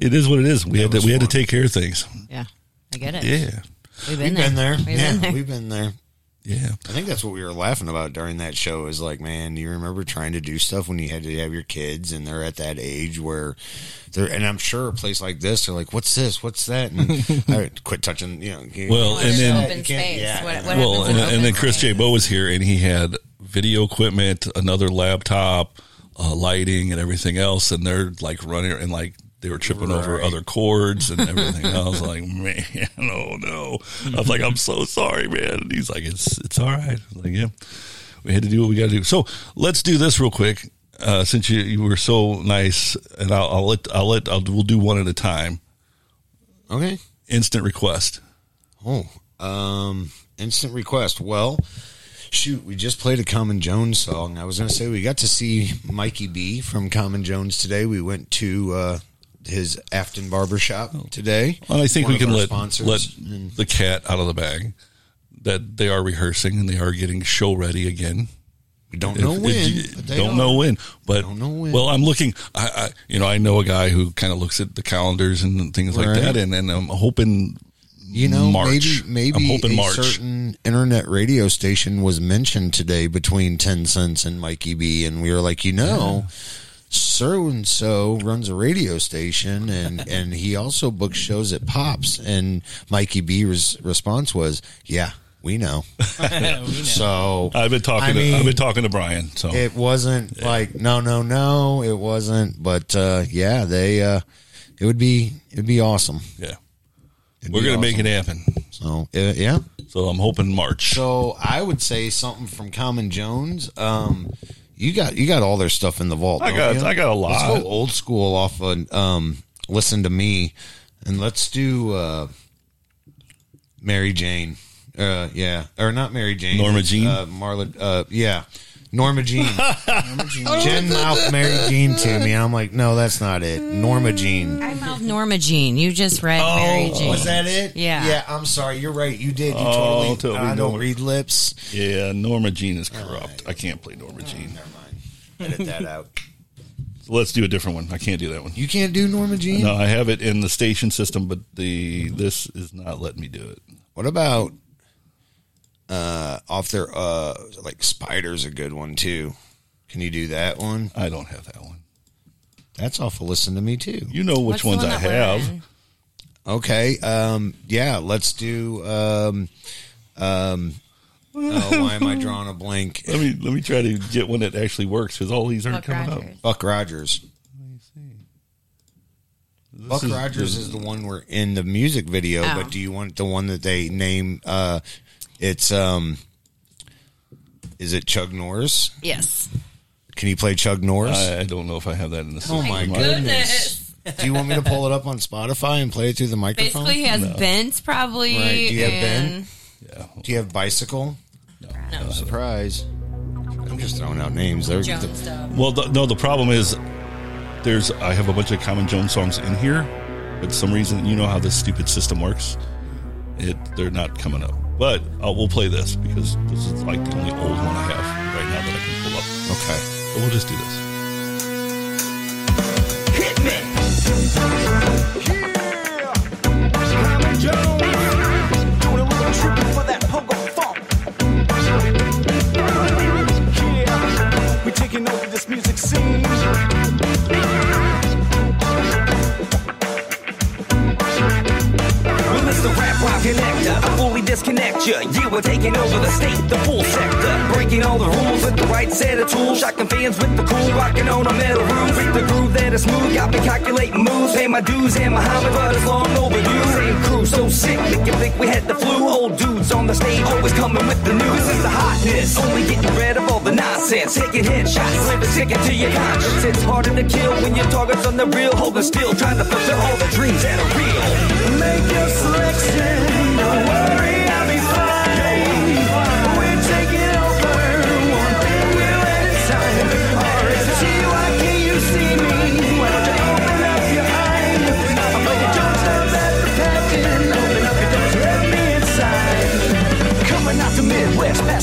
it is what it is. We had to we had to take care of things. yeah, I get it. Yeah, We've been We've there. been there. We've yeah, been there. we've been there. Yeah. I think that's what we were laughing about during that show is like, man, do you remember trying to do stuff when you had to have your kids and they're at that age where they're, and I'm sure a place like this, they're like, what's this? What's that? And [laughs] all right, quit touching, you know. you- Well, and then- you can't- yeah. well, and, and then Chris J. Bo was here, and he had video equipment, another laptop, uh, lighting, and everything else, and they're like running and like they were tripping over other cords and everything. I was like, [laughs] man, oh no! I was like, I'm so sorry, man. And he's like, it's it's all right. I was like, yeah, we had to do what we got to do. So let's do this real quick. Uh, since you, you were so nice, and I'll, I'll let I'll let I'll, we'll do one at a time. Okay. Instant request. Oh, um, instant request. Well, shoot, we just played a Common Jones song. I was going to say we got to see Mikey B from Common Jones today. We went to uh, his Affton Barbershop oh. today. Well, I think One we can let let the cat out of the bag. That they are rehearsing and they are getting show ready again. We don't know when, but they don't are. know when, but Don't know when. well, I'm looking. I, I you know I know a guy who kind of looks at the calendars and things like that, and, and I'm hoping You know, March. maybe I'm maybe hoping a March. certain internet radio station was mentioned today between Tencents and Mikey B, and we were like, you know, so and so runs a radio station, and [laughs] and he also books shows at Pops, and Mikey B's response was, yeah. [laughs] [laughs] We know. So I've been talking. I to, mean, I've been talking to Brian. So it wasn't like no, no, no. It wasn't. But uh, yeah, they. Uh, it would be. It'd be awesome. yeah, It'd we're gonna make it happen. So uh, yeah. So I'm hoping March. So I would say something from Common Jones. Um, you got you got all their stuff in the vault. I got- you? I got a lot. Let's lot. go old school off of um, listen to me, and let's do uh, Mary Jane. Uh, yeah, or not Mary Jane. Norma Jean? Uh, Marla. Uh, yeah. Norma Jean. [laughs] Oh, Jen mouthed Mary Jean to me, I'm like, no, that's not it. Norma Jean. I mouthed Norma Jean. You just read oh, Mary Jean. Oh, was that it? Yeah. Yeah, I'm sorry. You're right. You did. You Oh, totally. totally I don't Norma. read lips. Yeah, Norma Jean is corrupt. I can't play Norma Jean. Never mind. Edit that out. [laughs] [laughs] Let's do a different one. I can't do that one. You can't do Norma Jean? No, I have it in the station system, but the this is not letting me do it. What about uh off their uh like Spider's a good one too. Can you do that one? I don't have that one. That's awful. Listen to Me too. You know which ones I have. Okay. Um yeah, let's do um um oh, why am I drawing a blank? [laughs] Let me let me try to get one that actually works because all these aren't Buck coming Rogers. up. Buck Rogers. Buck is Rogers is the one we're in the music video, Oh. but do you want the one that they name uh it's um is it Chug Norris? Yes. Can you play Chug Norris? I, I don't know if I have that in the system. Oh my goodness. Do you want me to pull it up on Spotify and play it through the microphone? Basically, he has Bent probably. Right. Do you have and Yeah. Do you have Bicycle? No. Surprise. I'm just throwing out names. They're, Jones stuff. Well, the, no, the problem is there's I have a bunch of Common Jones songs in here, but some reason you know how this stupid system works. It they're not coming up. But uh, we'll play this because this is like the only old one I have right now that I can pull up. Okay. So we'll just do this. Hit me. Common Jones. Doing a little for that pogo funk. Yeah. We taking over this music scene. Fully disconnect you. Yeah, we're taking over the state, the full sector. Breaking all the rules with the right set of tools. Shocking fans with the cool, rocking on a metal roof. With the groove that is smooth, got me calculating moves. Pay my dues and Muhammad, but it's long overdue. Same crew, so sick, make you think we had the flu. Old dudes on the stage, always coming with the news. This is the hotness, only getting rid of all the nonsense. Taking headshots, stick it to your conscience. It's harder to kill when your target's on the real. Holding still, trying to fulfill all the dreams that are real. Make your selection.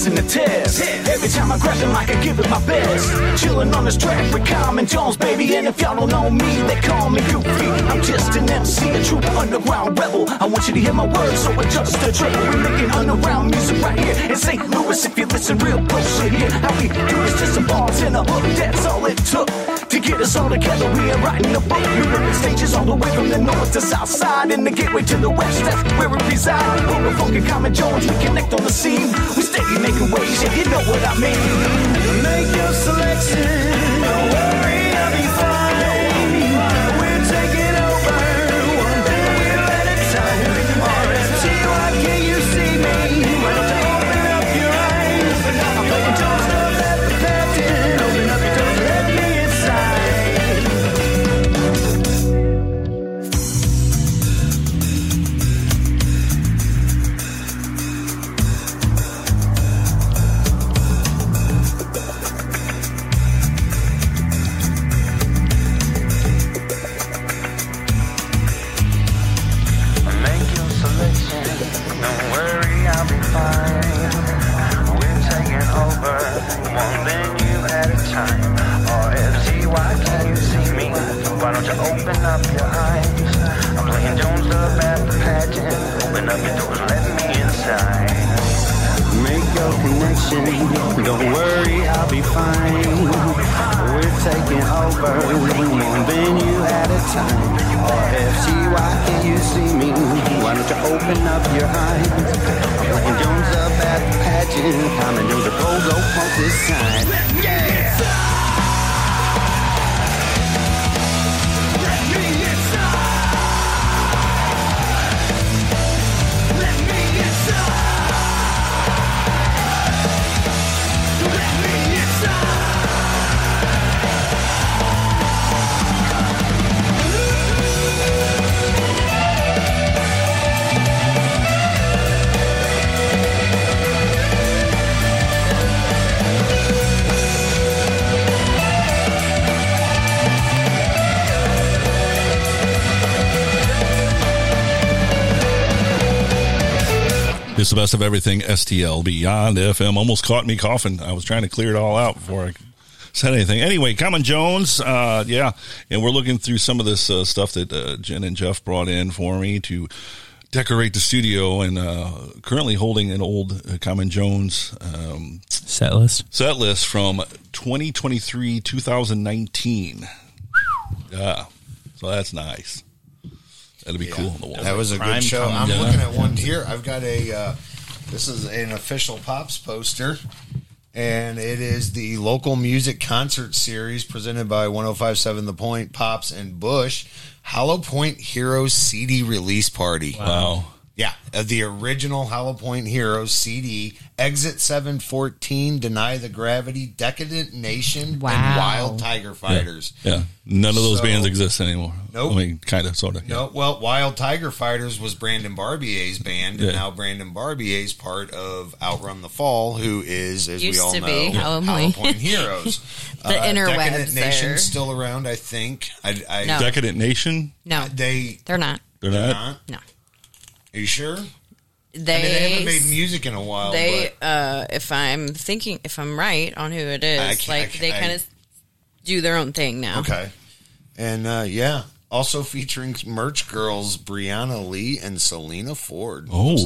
Passing the test. Every time I grab the mic, I give it my best. Chilling on this track with Common Jones, baby. And if y'all don't know me, they call me Goofy. I'm just an MC, a true underground rebel. I want you to hear my words, so adjust the treble. We're making underground music right here in St. Louis. If you listen real close, you hear how we do this. Just some bars and a hook, that's all it took. To get us all together, we ain't writing a book. Ripping stages all the way from the north to south side. And the gateway to the west, that's where we reside. Over Funky Common Jones, we connect on the scene. We steady making waves, yeah, you know what I mean. Make your selection. Best of everything STL Beyond FM. Almost caught me coughing. I was trying to clear it all out before I said anything. Anyway, Common Jones, uh, yeah, and we're looking through some of this uh, stuff that uh, Jen and Jeff brought in for me to decorate the studio, and uh, currently holding an old uh, Common Jones um, set list set list from 2023 2019. Yeah, so that's nice. That'll be cool on the wall. That was a good show. I'm looking at one here. I've got a. Uh, this is an official Pops poster, and it is the local music concert series presented by 105.7 The Point, Pops, and Bush. Hollow Point Heroes CD release party. Wow. Yeah, uh, the original Hollow Point Heroes CD, Exit 714, Deny the Gravity, Decadent Nation, Wow. and Wild Tiger Fighters. Yeah, none of those So- bands exist anymore. Nope. I mean, kind of, sort of. No, well, Wild Tiger Fighters was Brandon Barbier's band, and now Brandon Barbier's part of Outrun the Fall, who is, as Used we all to know, be Hollow Hollow Point. Point Heroes. [laughs] The interwebs Decadent there. Nation's still around, I think. I, I, No. Decadent Nation. No, they they're not. They're not. No. Are you sure? They, I mean, they haven't made music in a while. They, uh, if I'm thinking, if I'm right on who it is, I can't- I like can't- they I- kind of do their own thing now. okay. And uh, yeah, also featuring merch girls Brianna Lee and Selena Ford. Oh,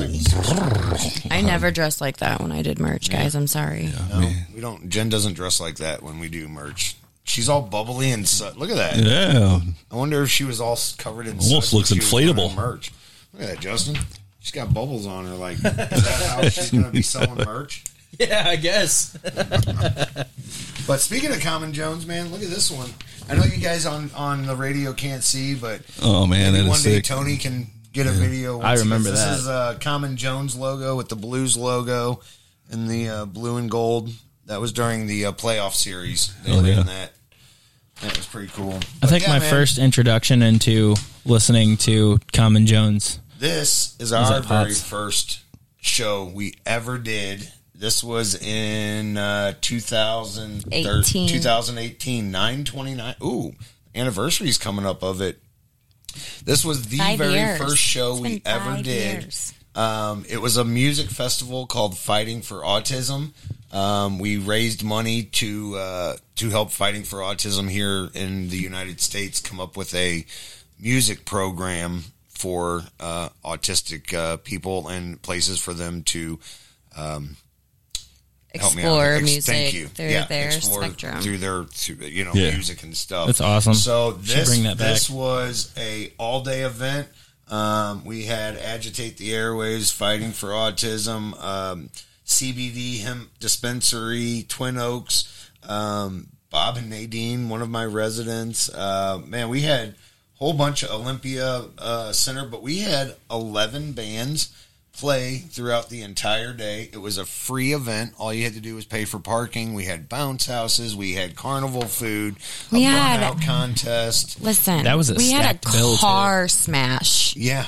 I never dressed like that when I did merch, guys. I'm sorry. No, we don't. Jen doesn't dress like that when we do merch. She's all bubbly and su- look at that. Yeah. I wonder if she was all s- covered in. Almost suds when looks she was doing inflatable. Merch. Look at that, Justin. She's got bubbles on her. Like, [laughs] is that how she's going to be selling merch? Yeah, I guess. [laughs] But speaking of Common Jones, man, look at this one. I know you guys on on the radio can't see, but Oh, man, maybe one day sick. Tony can get a Yeah. video. I remember gets- that. This is a Common Jones logo with the Blues logo and the uh, blue and gold. That was during the uh, playoff series. They Oh, ran yeah. that. That was pretty cool. I But think yeah, my man, first introduction into listening to Common Jones. This is our at very Pops. first show we ever did. This was in uh, 2018. 18. 2018, 929. Ooh, anniversary's coming up of it. This was the Five very years. first show It's we been ever five did. years. Um, it was a music festival called Fighting for Autism. Um, we raised money to uh, to help Fighting for Autism here in the United States come up with a music program for uh, autistic uh, people and places for them to um, help me out. Explore Ex- music Thank you. through yeah, their explore spectrum. through their through, you know Yeah. music and stuff. That's awesome. So this bring that back. this was a all day event. Um, we had agitate the airways, fighting for autism, um, CBD hemp dispensary, Twin Oaks, um, Bob and Nadine, one of my residents. Uh, man, we had a whole bunch of Olympia uh, Center, but we had eleven bands play throughout the entire day. It was a free event. All you had to do was pay for parking. We had bounce houses. We had carnival food. A We had- burnout contest. Listen, That was a we had stacked bill, a too. car smash Yeah.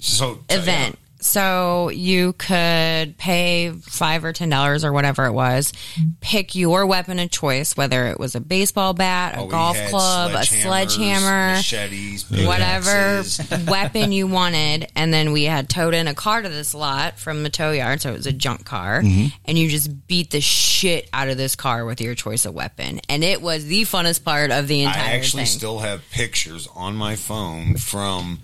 So event. So you could pay five or ten dollars or whatever it was, pick your weapon of choice, whether it was a baseball bat, a Oh, we golf had club, a sledgehammer, machetes, whatever [laughs] weapon you wanted, and then we had towed in a car to this lot from the tow yard, so it was a junk car, Mhm. and you just beat the shit out of this car with your choice of weapon, and it was the funnest part of the entire I actually thing. still have pictures on my phone from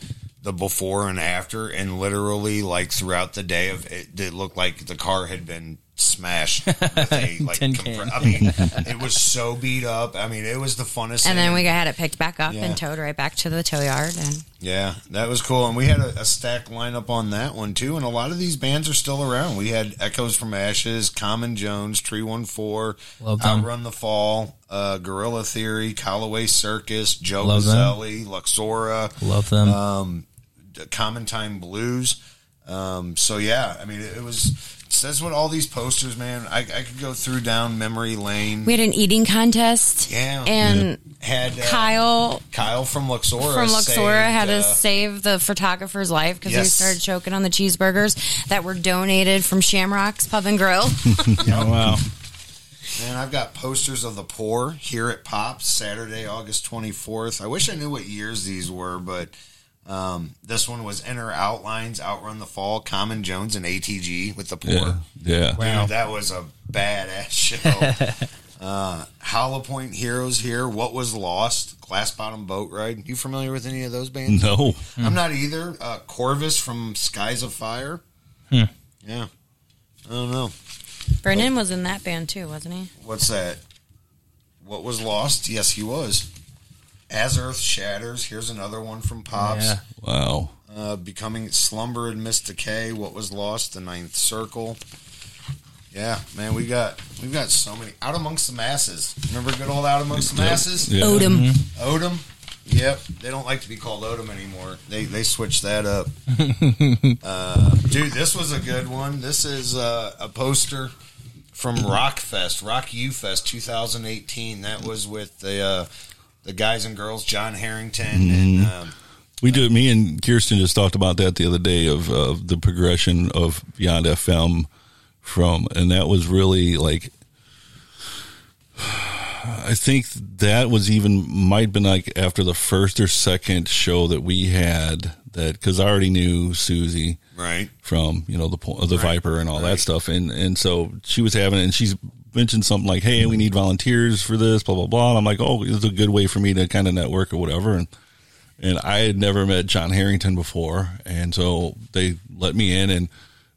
the before and after, and literally like throughout the day of it, it looked like the car had been smashed with a [laughs] like. Tin compre- I mean, it was so beat up. I mean, it was the funnest. and then we had it picked back up Yeah. and towed right back to the tow yard, and Yeah, that was cool, and we had a, a stacked lineup on that one too. And a lot of these bands are still around. We had Echoes from Ashes, Common Jones, Tree One Four, Love. Outrun the Fall, uh, Gorilla Theory, Callaway Circus, Joe Love. Mazzelli, Luxora, Love them. um, Common Time Blues. Um, so yeah, I mean, it, it was. That's what all these posters, man. I, I could go through down memory lane. we had an eating contest. yeah, and had uh, Kyle Kyle from Luxora from Luxora saved, had to uh, save the photographer's life because he started choking on the cheeseburgers that were donated from Shamrock's Pub and Grill. [laughs] Oh, wow. Man, I've got posters of the poor here at Pops Saturday, August 24th. I wish I knew what years these were, but um, this one was Inner Outlines, Outrun the Fall, Common Jones, and ATG with the poor. Yeah. Yeah. Dude, that was a badass [laughs] show. uh, Hollow Point Heroes here, What Was Lost, Glass Bottom Boat Ride. You familiar with any of those bands? No. I'm not either. Uh, Corvus from Skies of Fire. Hmm. Yeah. I don't know. Brennan was in that band too, wasn't he? What's that? What was lost? Yes, he was. As Earth Shatters. Here's another one from Pops. Yeah. Wow. Uh, becoming Slumber and Mist Decay. What was lost? The Ninth Circle. Yeah, man, we got we've got so many out amongst the masses. Remember good old out amongst the masses? Yeah. Odom. Mm-hmm. Odom. Yep, they don't like to be called Odom anymore. They they switched that up. [laughs] uh, dude, this was a good one. This is uh, a poster from Rockfest, Rock U Fest 2018. That was with the uh, the guys and girls, John Harrington and um, We do. Me and Kirsten just talked about that the other day of uh, the progression of Beyond FM from, and that was really like. [sighs] I think that was even might have been like after the first or second show that we had that because I already knew Susie right. from you know the the Right, Viper and all right. that stuff, and and so she was having it, and she's mentioned something like, "Hey, we need volunteers for this," blah blah blah. And I'm like, "Oh, it's a good way for me to kind of network or whatever." And and I had never met John Harrington before, and so they let me in, and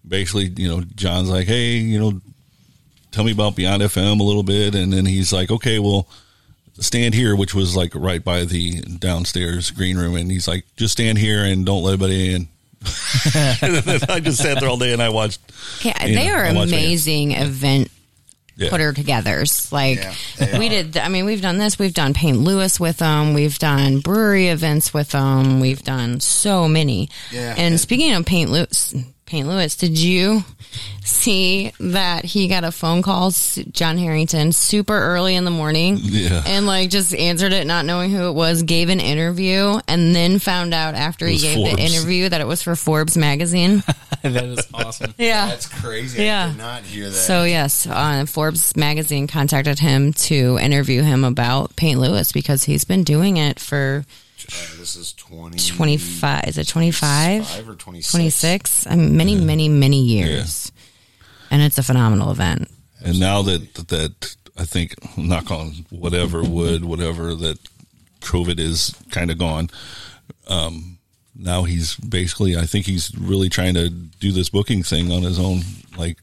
basically, you know, John's like, "Hey, you know, tell me about Beyond FM a little bit," and then he's like, "Okay, well." Stand here, which was like right by the downstairs green room, and he's like, "Just stand here and don't let anybody in." and [laughs] then [laughs] I just sat there all day and I watched. Yeah, they know, are I watched amazing event Yeah. putter togethers. Like Yeah, we are. did. I mean, we've done this. We've done Paint Louis with them. We've done brewery events with them. We've done so many. Yeah. And speaking of Paint Louis, Paint Louis, did you see that he got a phone call, John Harrington, super early in the morning? Yeah. And like just answered it, not knowing who it was, gave an interview, and then found out after he gave Forbes. the interview that it was for Forbes magazine. [laughs] that is awesome. Yeah. That's crazy. Yeah. I did not hear that. So yes, uh, Forbes magazine contacted him to interview him about Paint Louis because he's been doing it for Uh, this is 20. twenty five. Is it twenty five? Five or 26. Twenty six. I mean, many, many, many years, and it's a phenomenal event. And now that that I think knock on whatever wood whatever that COVID is kind of gone. Um, now he's basically I think he's really trying to do this booking thing on his own. Like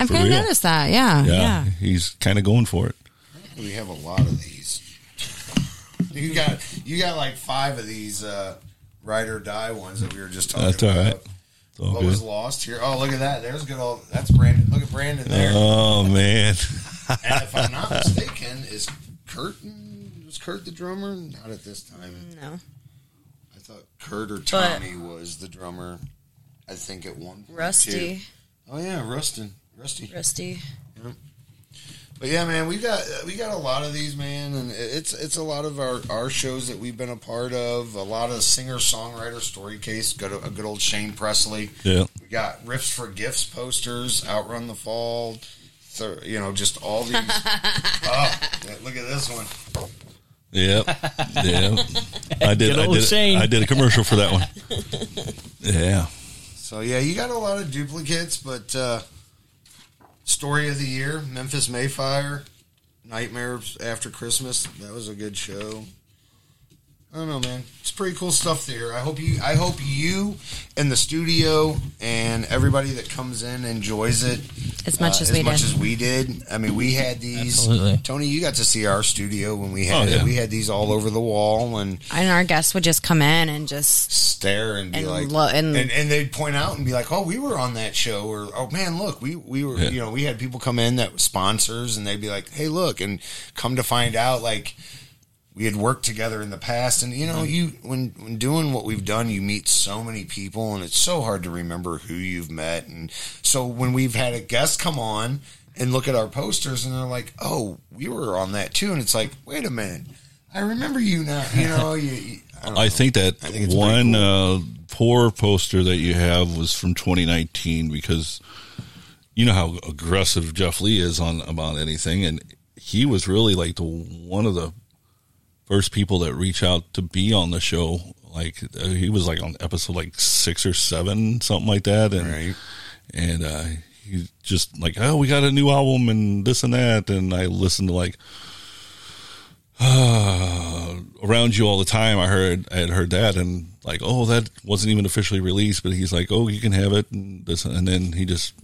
I've kind of noticed that. Yeah, yeah, yeah. he's kind of going for it. We have a lot of these. You got you got like five of these uh, ride or die ones that we were just talking That's all about. right. It's all what good. was lost here? Oh, look at that. There's good old. That's Brandon. Look at Brandon there. Oh man, and if I'm not [laughs] mistaken, is Kurt was Kurt the drummer? Not at this time. No. I thought Kurt or Tommy was the drummer. I think at one point. Rusty. too. Oh yeah, Rustin. Rusty. Rusty. Yep. But yeah, man, we got we got a lot of these, man, and it's it's a lot of our, our shows that we've been a part of. A lot of singer songwriter story case. Good a good old Shane Presley. Yeah. We got riffs for gifts posters. Outrun the fall. Thir- you know, just all these. [laughs] oh, yeah, look at this one. Yep, yeah. I did. Good I did. Shane. I did a commercial for that one. [laughs] Yeah. So yeah, you got a lot of duplicates, but uh, story of the year: Memphis May Fire, Nightmare After Christmas. That was a good show. I don't know, man. It's pretty cool stuff there. I hope you, I hope you, and the studio, and everybody that comes in enjoys it As much uh, as as we much did. as we did. I mean, we had these. Absolutely. Tony, you got to see our studio when we had Oh, yeah. we had these all over the wall and And our guests would just come in and just stare and be And like, lo- and- and, and they'd point out and be like, "Oh, we were on that show," or "Oh man, look, we we were." Yeah. You know, we had people come in that were sponsors, and they'd be like, "Hey, look," and come to find out, like we had worked together in the past, and you know, you when when doing what we've done, you meet so many people, and it's so hard to remember who you've met, and so when we've had a guest come on. And look at our posters, and they're like, "Oh, we were on that too." And it's like, "Wait a minute, I remember you now." You know, you, you, I, I think that I think one cool. uh, poor poster that you have was from 2019 because you know how aggressive Jeff Lee is on about anything, and he was really like the one of the first people that reach out to be on the show. Like uh, he was like on episode like six or seven, something like that, and Right. and uh, he's just like, oh, we got a new album and this and that, and I listened to like uh, [sighs] around you all the time. I heard I had heard that and like, oh, that wasn't even officially released, but he's like, oh, you can have it and this, and then he just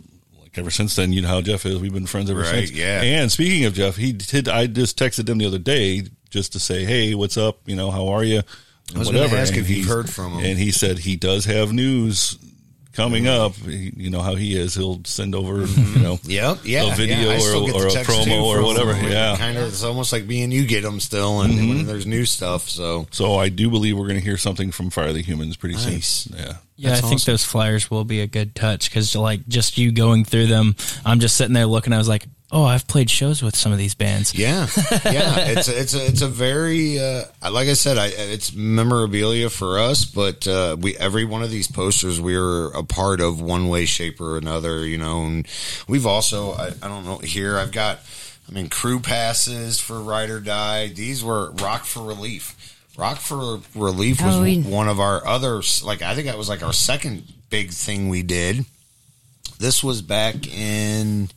like ever since then, you know how Jeff is. We've been friends ever Right, since. yeah. And speaking of Jeff, he did. I just texted him the other day just to say, hey, what's up? You know, how are you? I was gonna ask if you've heard from him. And he said he does have news coming up. He, you know how he is. He'll send over, you know, Yep. Yeah. a video yeah, I or, or a promo or whatever. from- Yeah. Kind of. It's almost like me and you get them still, and Mhm. when there's new stuff. So So I do believe we're going to hear something from Fire the Humans pretty Nice. soon. Yeah. Yeah, That's I think awesome. those flyers will be a good touch because, like, just you going through them, I'm just sitting there looking. I was like, oh, I've played shows with some of these bands. yeah, [laughs] yeah. It's a, it's a it's a very uh, like I said, I, it's memorabilia for us. But uh, we every one of these posters we are a part of one way, shape, or another. You know, and we've also I, I don't know here I've got. I mean, crew passes for Ride or Die. These were Rock for Relief. Rock for Relief was Oh, we- one of our others. Like I think that was like our second big thing we did. This was back in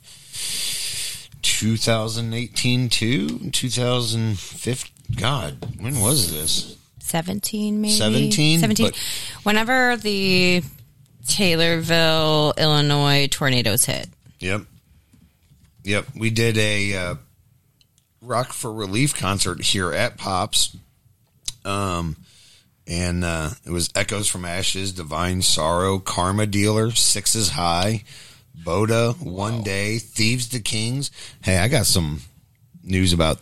2018 too, 2015. God, when was this? 17 maybe 17? 17 But- whenever the taylorville illinois tornadoes hit Yep. Yep. We did a uh, Rock for Relief concert here at Pops. Um, and uh, it was Echoes from Ashes, Divine Sorrow, Karma Dealer, Sixes High, Boda, One Day, Thieves to Kings. Hey, I got some news about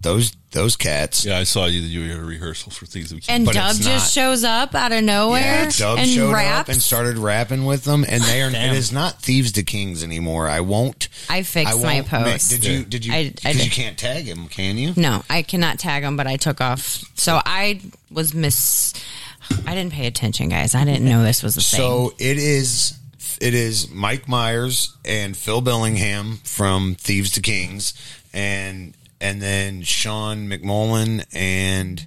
those those cats. Yeah, I saw you. You were at a rehearsal for things. We And But Dub just not. shows up out of nowhere Yeah, Dub and showed raps. up and started rapping with them, and they are. It is not thieves to kings anymore. I won't. I fixed my won't ma- post. Did you? Did you? I- I Because you can't tag him, can you? No, I cannot tag him. but I took off. So I was miss. I didn't pay attention, guys. I didn't know this was a thing. So it is. It is Mike Myers and Phil Billingham from Thieves to Kings, and and then Sean McMullen and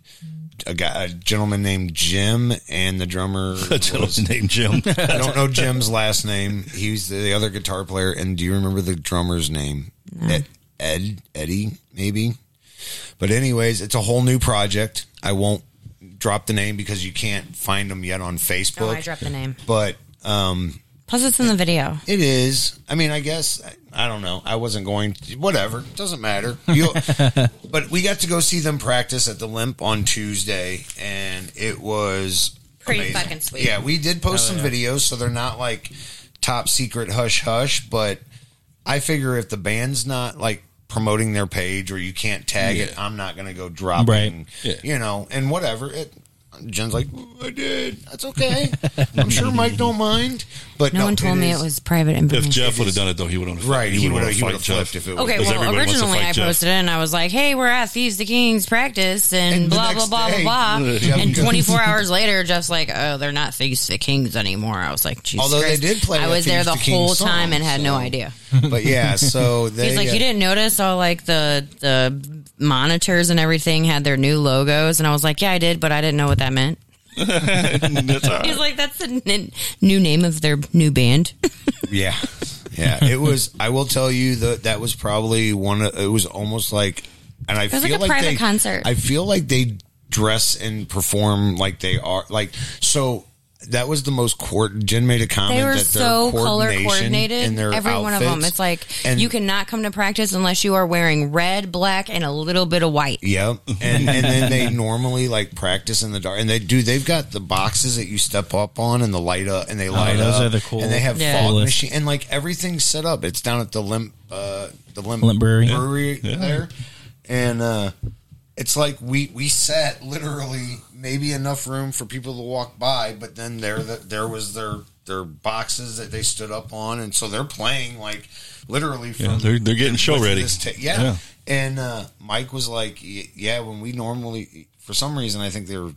a guy, a gentleman named Jim, and the drummer. [laughs] A gentleman named Jim. [laughs] I don't know Jim's last name. He's the other guitar player. And do you remember the drummer's name? Ed, Ed, Eddie, maybe. But anyways, it's a whole new project. I won't drop the name because you can't find them yet on Facebook. oh, I dropped the name. But um, Plus, it's in the video. it is. I mean, I guess I, I don't know. I wasn't going. To, whatever, doesn't matter. You, [laughs] but we got to go see them practice at the Limp on Tuesday, and it was Pretty amazing. fucking sweet. Yeah, we did post Oh, some yeah. videos, so they're not like top secret hush hush. But I figure if the band's not like promoting their page or you can't tag it, I'm not going to go dropping. Right. Yeah. You know, and whatever it. Jen's like, I did. That's okay. [laughs] I'm sure Mike don't mind. But No, one told me is- it was private information. If Jeff would have done it, though, he would have Right, he He would've- would he would've fight flipped Jeff. if it was- Okay, well, everybody wants to originally fight I Jeff. posted it and I was like, "Hey, we're at Thieves the Kings practice and, And the blah blah next blah blah blah." [laughs] And 24 hours later, Jeff's like, "Oh, they're not Thieves the Kings anymore." I was like, Jesus Although they did play I was there the the whole Kings time song, and had no idea. But yeah, so [laughs] they. He's like, uh, "You didn't notice all like the the monitors and everything had their new logos?" And I was like, "Yeah, I did, but I didn't know what that meant." [laughs] He's like, "That's the n- new name of their new band." [laughs] Yeah, yeah. It was. I will tell you that that was probably one. Of, it was almost like, and I feel like a private they, concert. I feel like they dress and perform like they are like so. That was the most court. Jen made a comment They were that so color coordinated. in their Every one of them. outfits- It's like and- you cannot come to practice unless you are wearing red, black, and a little bit of white. Yep. [laughs] And and then they normally like practice in the dark. And they do they've got the boxes that you step up on and the light up and they light Oh, those up. are the cool- And they have Yeah. fog coolest. machine and like everything's set up. It's down at the limp uh the limp, Limp Brewery. brewery Yeah. there. And uh it's like we we sat literally maybe enough room for people to walk by, but then there the, there was their their boxes that they stood up on, and so they're playing like literally from Yeah, they're- they're getting show ready. ta- yeah. Yeah. and uh, Mike was like, "Yeah, when we normally, for some reason, I think there were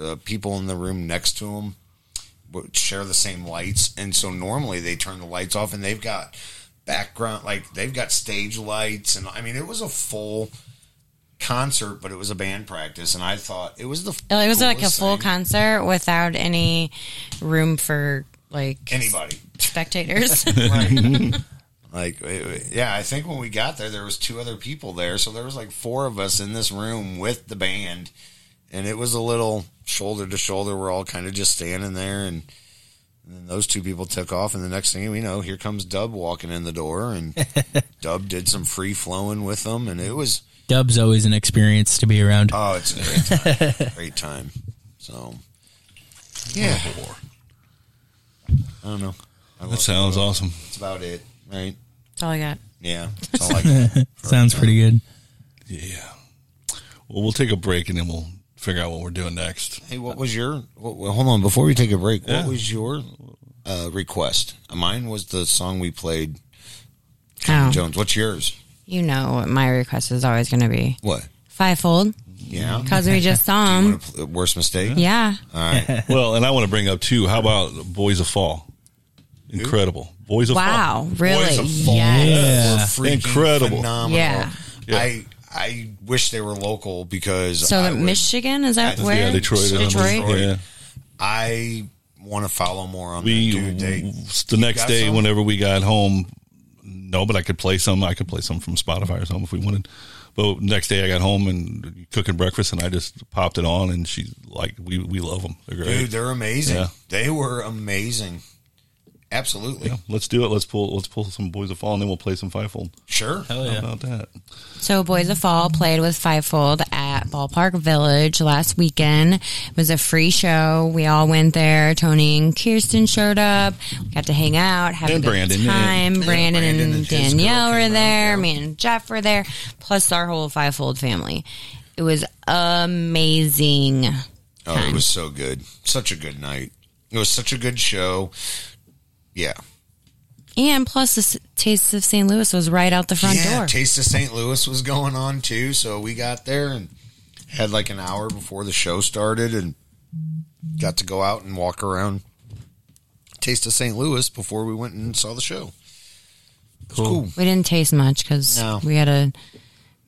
uh, people in the room next to him would share the same lights, and so normally they turn the lights off, and they've got background, like they've got stage lights, and I mean, it was a full." Concert but it was a band practice and i thought it was the oh, It was like a full thing. concert without any room for like anybody spectators. [laughs] [laughs] Like it- it- yeah i think when we got there there was two other people there so there was like four of us in this room with the band and it was a little shoulder to shoulder we're all kind of just standing there and, and then those two people took off and the next thing we know here comes dub walking in the door and [laughs] dub did some free flowing with them and it was Dub's always an experience to be around. oh it's a great time [laughs] great time so yeah i don't know I That love- sounds awesome. that's about it right That's all I got. yeah [laughs] that's all I got. [laughs] Sounds pretty good. Yeah. Well, we'll take a break and then we'll figure out what we're doing next. Hey, what was your? Well, well, hold on, before we take a break, Yeah. what was your uh, request? Mine was the song we played. Oh, Jones, what's yours? You know what my request is always going to be What? fivefold Yeah, because we just [laughs] saw him. Pl- worst mistake. Yeah, All right. [laughs] Well, and I want to bring up too. How about Boys of Fall? Incredible. Boys of wow, Fall. really? Boys of Fall Yes. were freaking Incredible. phenomenal. Yeah. Yeah. I I wish they were local because So I the would- Michigan is that I- where? Yeah, Detroit. Detroit. Yeah. I want to follow more on We that. Dude, they, the next got day, some? whenever we got home, no, but I could play some. I could play some from Spotify or something if we wanted. But next day, I got home and cooking breakfast, and I just popped it on, and she's like, "We we love them. They're great. dude, they're amazing. Yeah. They were amazing. Absolutely. Yeah, let's do it. Let's pull let's pull some Boys of Fall, and then we'll play some Fivefold. Sure. Hell How yeah. about that? So Boys of Fall played with Fivefold at at Ballpark Village last weekend. It was a free show. We all went there. Tony and Kirsten showed up. We got to hang out, have And a good Brandon, time. Yeah, Brandon, Brandon and, and Danielle were there. Me and Jeff were there. Plus our whole fivefold family. It was amazing. Oh, it was so good. Such a good night. It was such a good show. Yeah. And plus, the Taste of St. Louis was right out the front yeah, door. Taste of St. Louis was going on too, so we got there and had like an hour before the show started and got to go out and walk around Taste of St. Louis before we went and saw the show. It was cool. We didn't taste much because No. we had to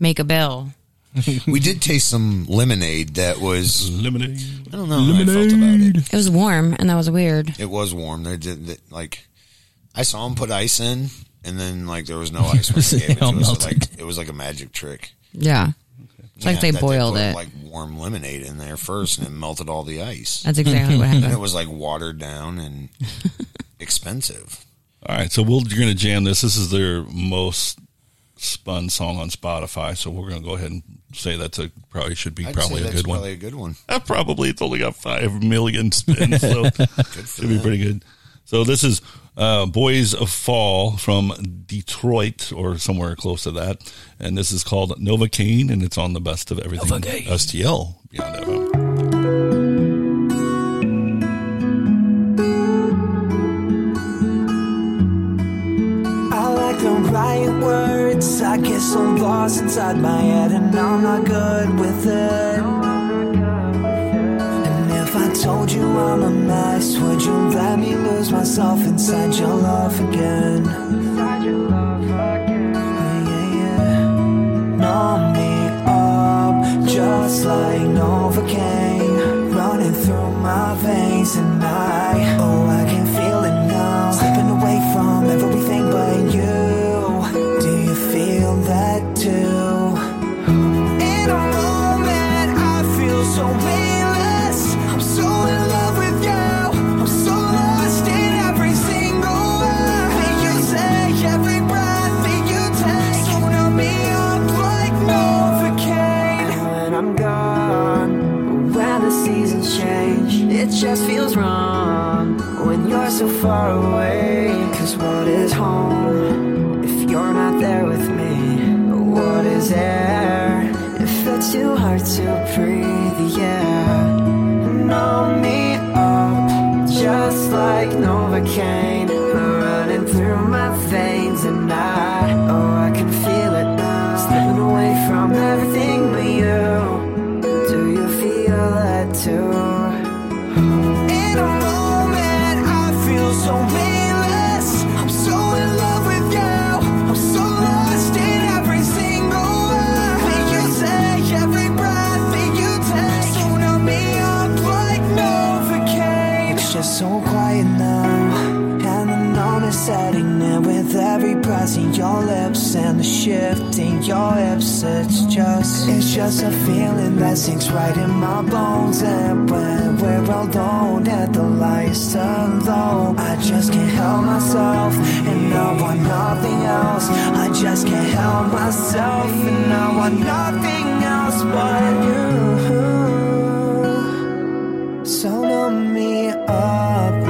make a bill. [laughs] we did taste some lemonade that was lemonade. I don't know how I felt about it. It was warm, and that was weird. It was warm. They did that, like I saw them put ice in, and then like there was no [laughs] ice when they gave it to all us. So, like it was like a magic trick. Yeah. It's like they that boiled put, it. like warm lemonade in there first, and it melted all the ice. That's exactly what [laughs] happened. And it was like watered down and expensive. All right, so we'll, you're going to jam this. This is their most spun song on Spotify, so we're going to go ahead and say that's a probably should be I'd probably a good one. probably a good one. Uh, [laughs] probably it's only got five million spins, so [laughs] it should be pretty good. So this is uh, "Boys of Fall" from Detroit or somewhere close to that, and this is called Novocaine, and it's on the best of everything Novocaine. STL Beyond FM. Right words. I guess I'm lost inside my head and I'm not good with it. And if I told you I'm a mess, would you let me lose myself inside your love again? Numb me up, just like Novocaine, running through my veins and I, just feels wrong when you're so far away. Cause what is home if you're not there with me? What is too hard to breathe? Yeah, numb me up just like Novocaine, lips and the shift in your hips. It's just, it's just a feeling that sinks right in my bones. And when we're alone and the lights turn low, I just can't help myself, and I want nothing else. I just can't help myself, and I want nothing else but you. So numb me up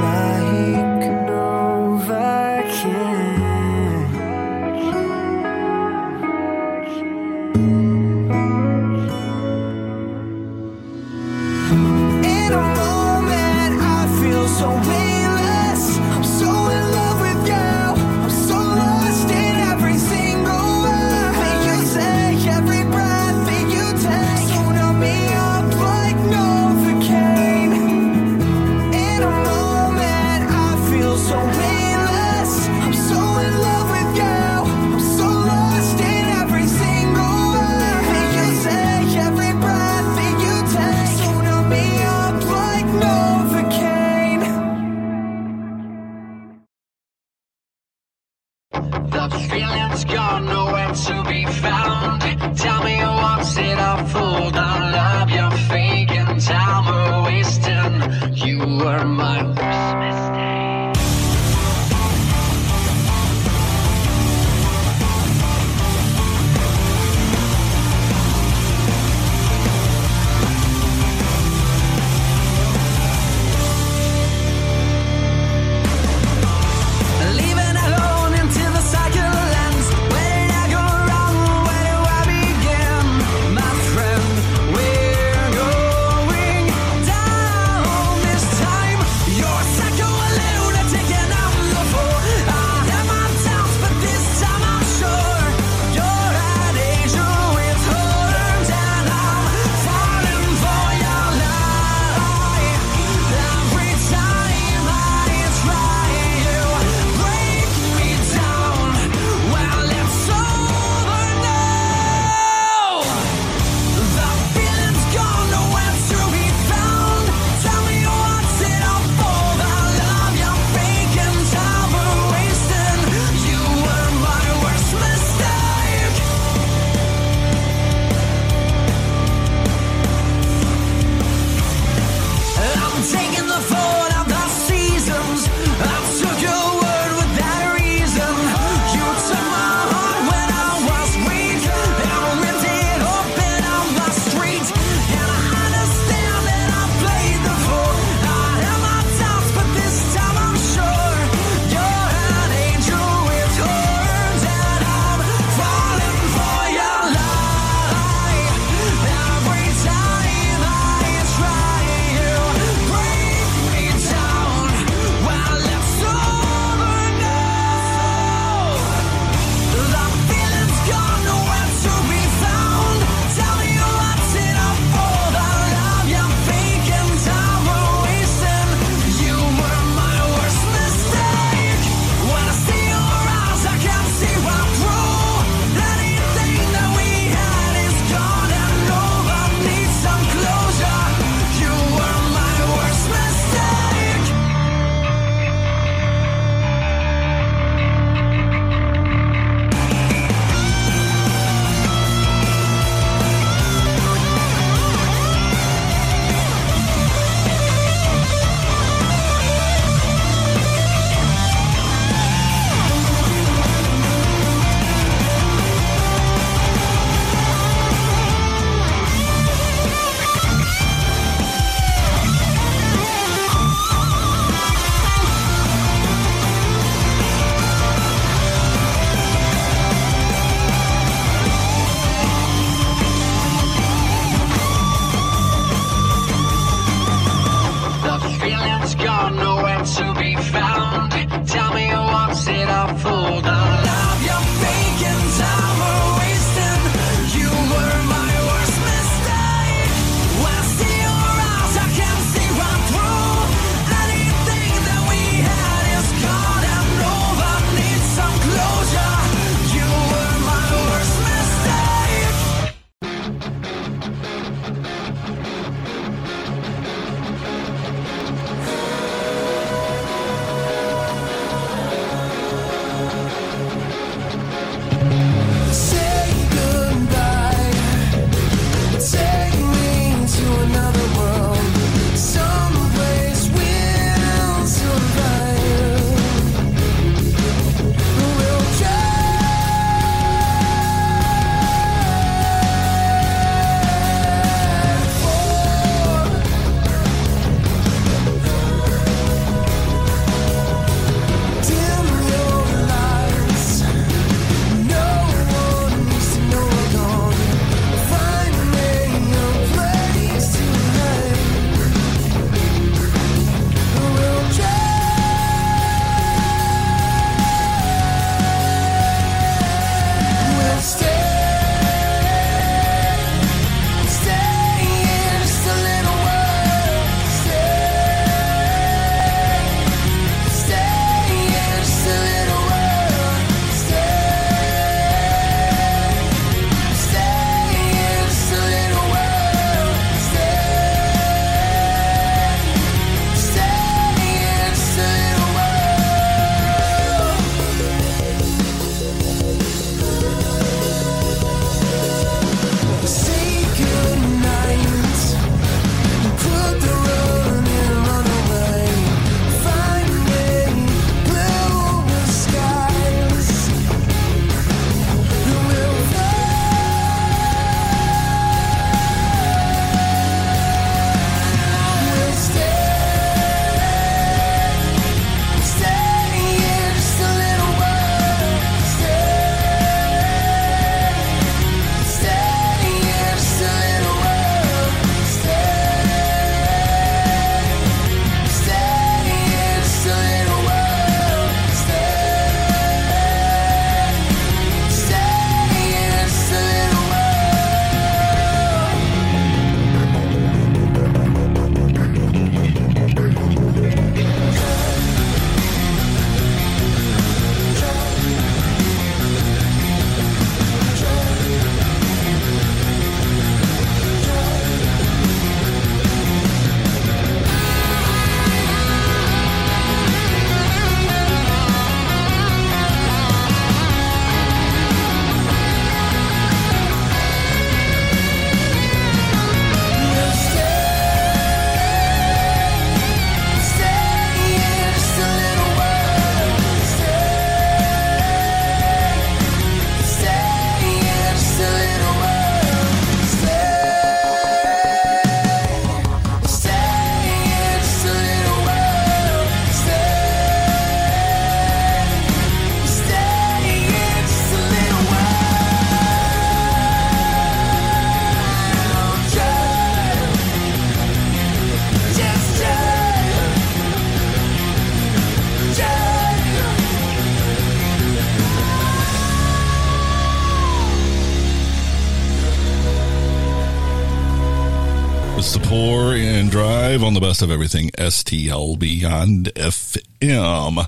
and drive on the best of everything STL Beyond FM.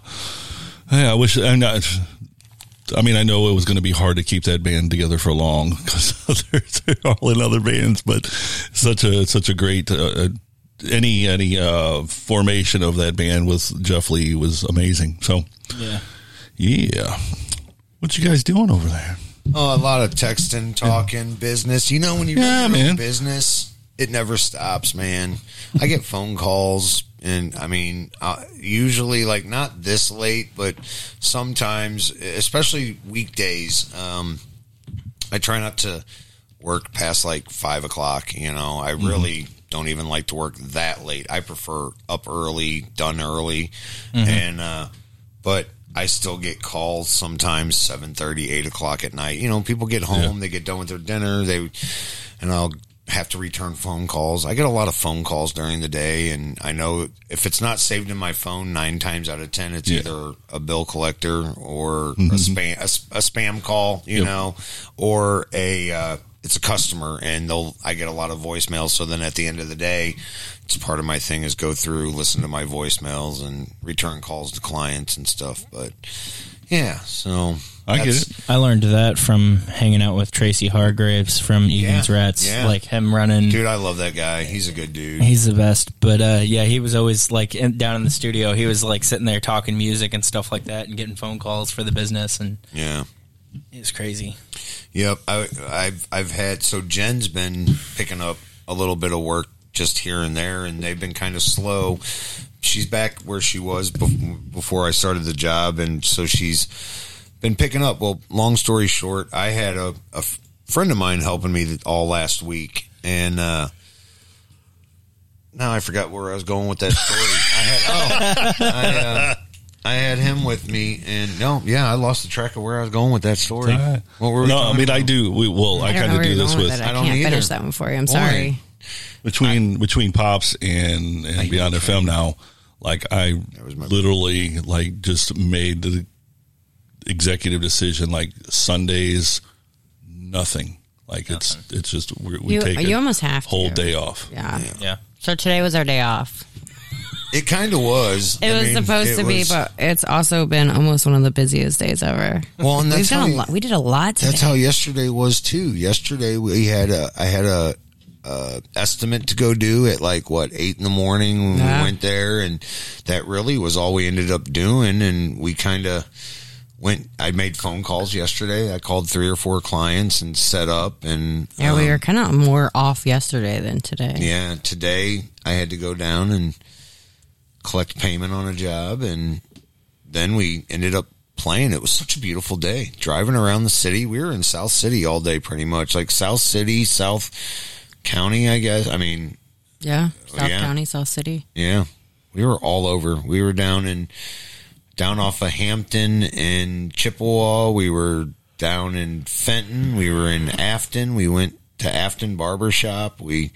Hey, I wish I'm not. I mean, I know it was going to be hard to keep that band together for long because [laughs] they're, they're all in other bands, but such a such a great uh, uh, any any uh, formation of that band with Jeff Lee was amazing. So Yeah. yeah, what you guys doing over there? Oh, a lot of texting, talking, business. You know, when you Yeah, run man. business, it never stops, man. I get phone calls, and I mean, uh, usually like not this late, but sometimes, especially weekdays. Um, I try not to work past like five o'clock. You know, I really don't even like to work that late. I prefer up early, done early, Mhm. and uh, but I still get calls sometimes 7:30, 8 o'clock at night. You know, people get home, they get done with their dinner, they and I'll have to return phone calls. I get a lot of phone calls during the day, and I know if it's not saved in my phone, nine times out of ten, it's Yeah. either a bill collector or a Mhm. spam a, a spam call, you Yep. know, or a uh, it's a customer, and they'll I get a lot of voicemails. So then at the end of the day, it's part of my thing is go through, listen to my voicemails, and return calls to clients and stuff. But yeah, so I get it. I learned that from hanging out with Tracy Hargraves from Egan's Rats. yeah. Like him running. Dude, I love that guy. He's a good dude. He's the best. But uh, yeah, he was always like in, down in the studio. He was like sitting there talking music and stuff like that and getting phone calls for the business. And Yeah. it was crazy. Yep, I, I've I've had so Jen's been picking up a little bit of work just here and there, and they've been kind of slow. She's back where she was bef- before I started the job, and so she's been picking up. Well, long story short, I had a, a f- friend of mine helping me all last week, and uh, now I forgot where I was going with that story. I had oh, I, uh, I had him with me, and no, yeah, I lost the track of where I was going with that story. It's all right. What were we no, I talking mean I do. We, well, I, I kind of do this going with. with. I, I don't can't either. finish that one for you. I'm Boy. sorry. between between pops and and beyond FM now, like I literally like just made the executive decision like Sundays nothing. Like it's it's just we, we You- take you a almost have to. whole day off. Yeah. Yeah. So today was our day off. It kind of was. It I was mean, supposed it to be, was- but it's also been almost one of the busiest days ever. Well, and We've done how a lot. We did a lot today. That's how yesterday was too. Yesterday we had a I had a uh, estimate to go do at like what eight in the morning when Yeah. we went there, and that really was all we ended up doing. And we kind of went. I made phone calls yesterday. I called three or four clients and set up. And yeah, we um, were kind of more off yesterday than today. Yeah, today I had to go down and collect payment on a job, and then we ended up playing. It was such a beautiful day. Driving around the city, we were in South City all day, pretty much like South City, South County, I guess. I mean, Yeah. Oh, South Yeah. County, South City. yeah, we were all over. We were down in down off of Hampton and Chippewa. We were down in Fenton. We were in Affton. We went to Affton Barber Shop. We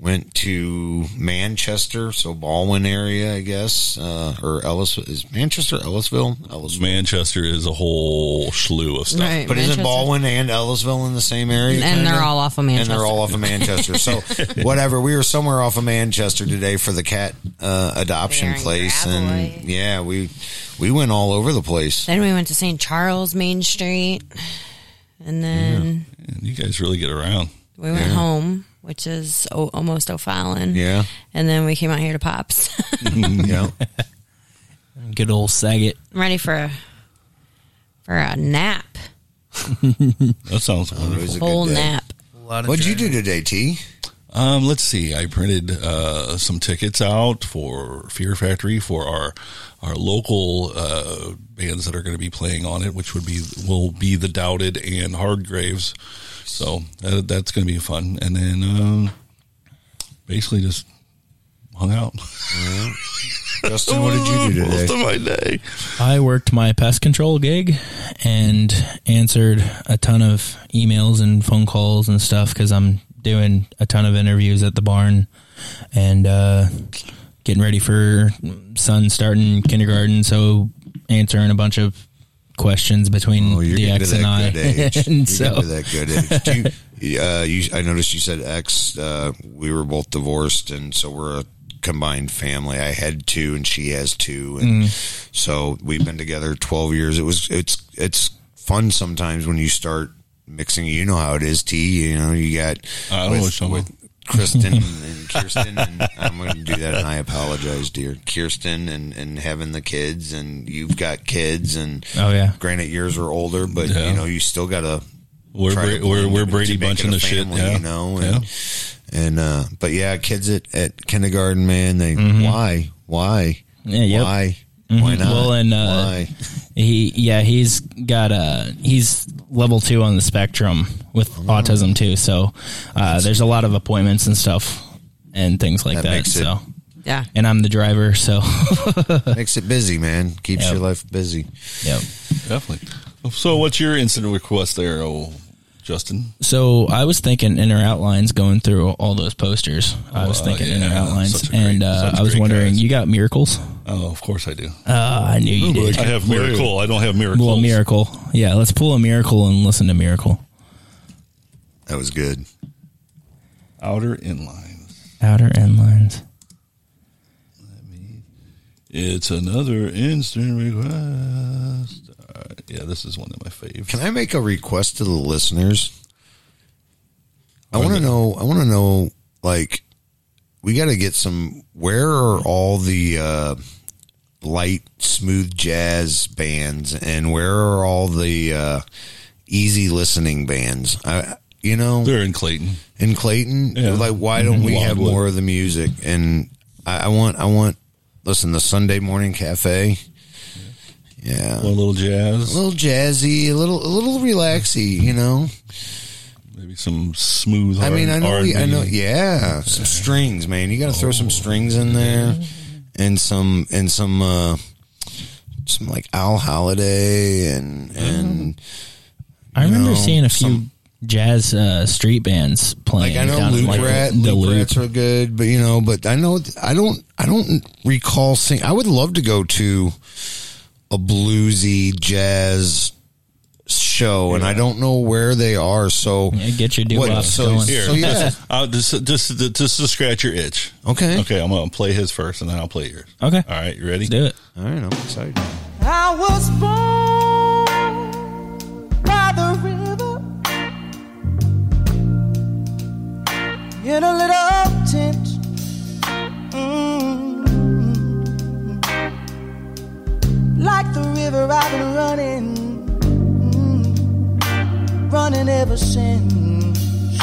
went to Manchester, so Baldwin area, I guess, uh, or Ellis is Manchester, Ellisville, Ellisville. Manchester is a whole slew of stuff. Right. But isn't Manchester. Baldwin and Ellisville in the same area? And kinda? they're all off of Manchester. And they're all off of Manchester. So [laughs] whatever. We were somewhere off of Manchester today for the cat uh, adoption place, Gravois. and yeah, we we went all over the place. Then we went to St. Charles Main Street. And then Man, you guys really get around. we went Yeah. home, which is o- almost O'Fallon. Yeah, And then we came out here to Pops. [laughs] yeah. Good old Saget. I'm ready for a for a nap. [laughs] That sounds It wonderful. was a Whole good day. nap. What'd you do today, T? Um, let's see. I printed uh, some tickets out for Fear Factory for our our local uh, bands that are going to be playing on it, which would be will be the Doubted and Hardgraves. So that, that's going to be fun. And then um, basically just hung out. [laughs] Justin, what did you do Most today? of my day. I worked my pest control gig and answered a ton of emails and phone calls and stuff because I'm doing a ton of interviews at the barn and uh, getting ready for son starting kindergarten. So answering a bunch of questions between Oh, you're the getting ex to and I. [laughs] that good age. and You're so, to that good age. You, uh, you, I noticed you said ex. Uh, we were both divorced, and so we're a combined family. I had two, and she has two, and Mm. so we've been together twelve years. It was it's it's fun sometimes when you start mixing. You know how it is. T. You know you got I don't know what with Kristen and [laughs] Kirsten, and I'm going to do that, and I apologize, dear Kirsten, and and having the kids, and you've got kids, and Oh, yeah. granted yours are older, but Yeah. you know you still got to. We're Bra- we're- we're Brady bunching the shit, yeah. you know, and and uh, but yeah, kids at at kindergarten, man, they why why Mm-hmm. Yeah, yep. why. Why not Well, and uh, why he, yeah, he's got a he's level two on the spectrum with Oh. autism too. So uh, there's a lot of appointments and stuff and things like That that. makes it- so Yeah. and I'm the driver, so [laughs] makes it busy, man. Keeps Yep. your life busy. Yep. Definitely. So, what's your incident request there, oh, Justin? So I was thinking inner outlines going through all those posters. I was Oh, thinking yeah, inner outlines, great- and uh, I was wondering, cast. you got miracles? Oh, of course I do. Uh, I knew you did. I have Miracle. I don't have Miracle. Well, miracle. Yeah, let's pull a miracle and listen to miracle. That was good. Outer inlines. Outer end lines. It's another instant request. Right. Yeah, this is one of my faves. Can I make a request to the listeners? I want to know. I want to know. Like, we got to get some. Where are all the uh, light, smooth jazz bands, and where are all the uh, easy listening bands? I, you know, They're in Clayton. in Clayton. Yeah. Like, why don't we have more of the music? And I, I want. I want. Listen, the Sunday morning cafe. Yeah, A little jazz. a little jazzy, a little, a little relaxy. You know. Maybe some smooth. I mean, I know, R&B. I know, yeah, some strings, man. You got to throw some strings in there, and some, and some, uh some like Al Holiday, and and I remember know, seeing a few some- jazz uh, street bands playing. like I know down in, Loop like, Rat, the Loop Loop. Rats are good, but you know, but I know, I don't, I don't recall seeing. I would love to go to a bluesy jazz show, and I don't know where they are. So Yeah, get your what- doo-wops so, going. Here, so yeah, just, I'll just, just, just to scratch your itch. okay, Okay, I'm gonna play his first, and then I'll play yours. Okay, All right, you ready? let's do it. all right, I'm excited. I was born by the river in a little Like the river, I've been running, mm, running ever since.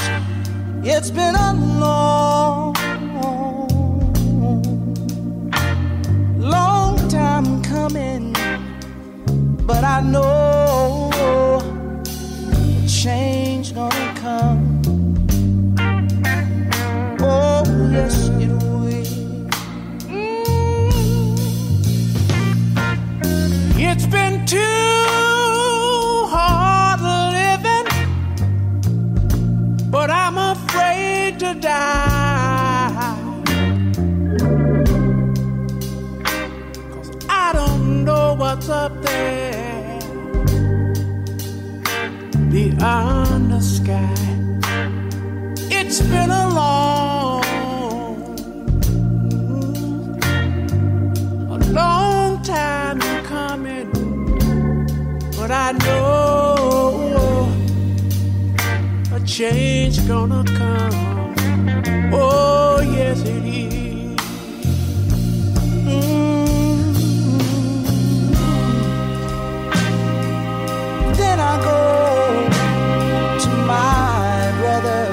It's been a long, long time coming but I know change gonna come. Oh yes, it will. It's been too hard living, but I'm afraid to die. Cause I don't know what's up there beyond the sky. It's been a long, a long time but I know a change gonna come. Oh yes, it is. Then I go to my brother.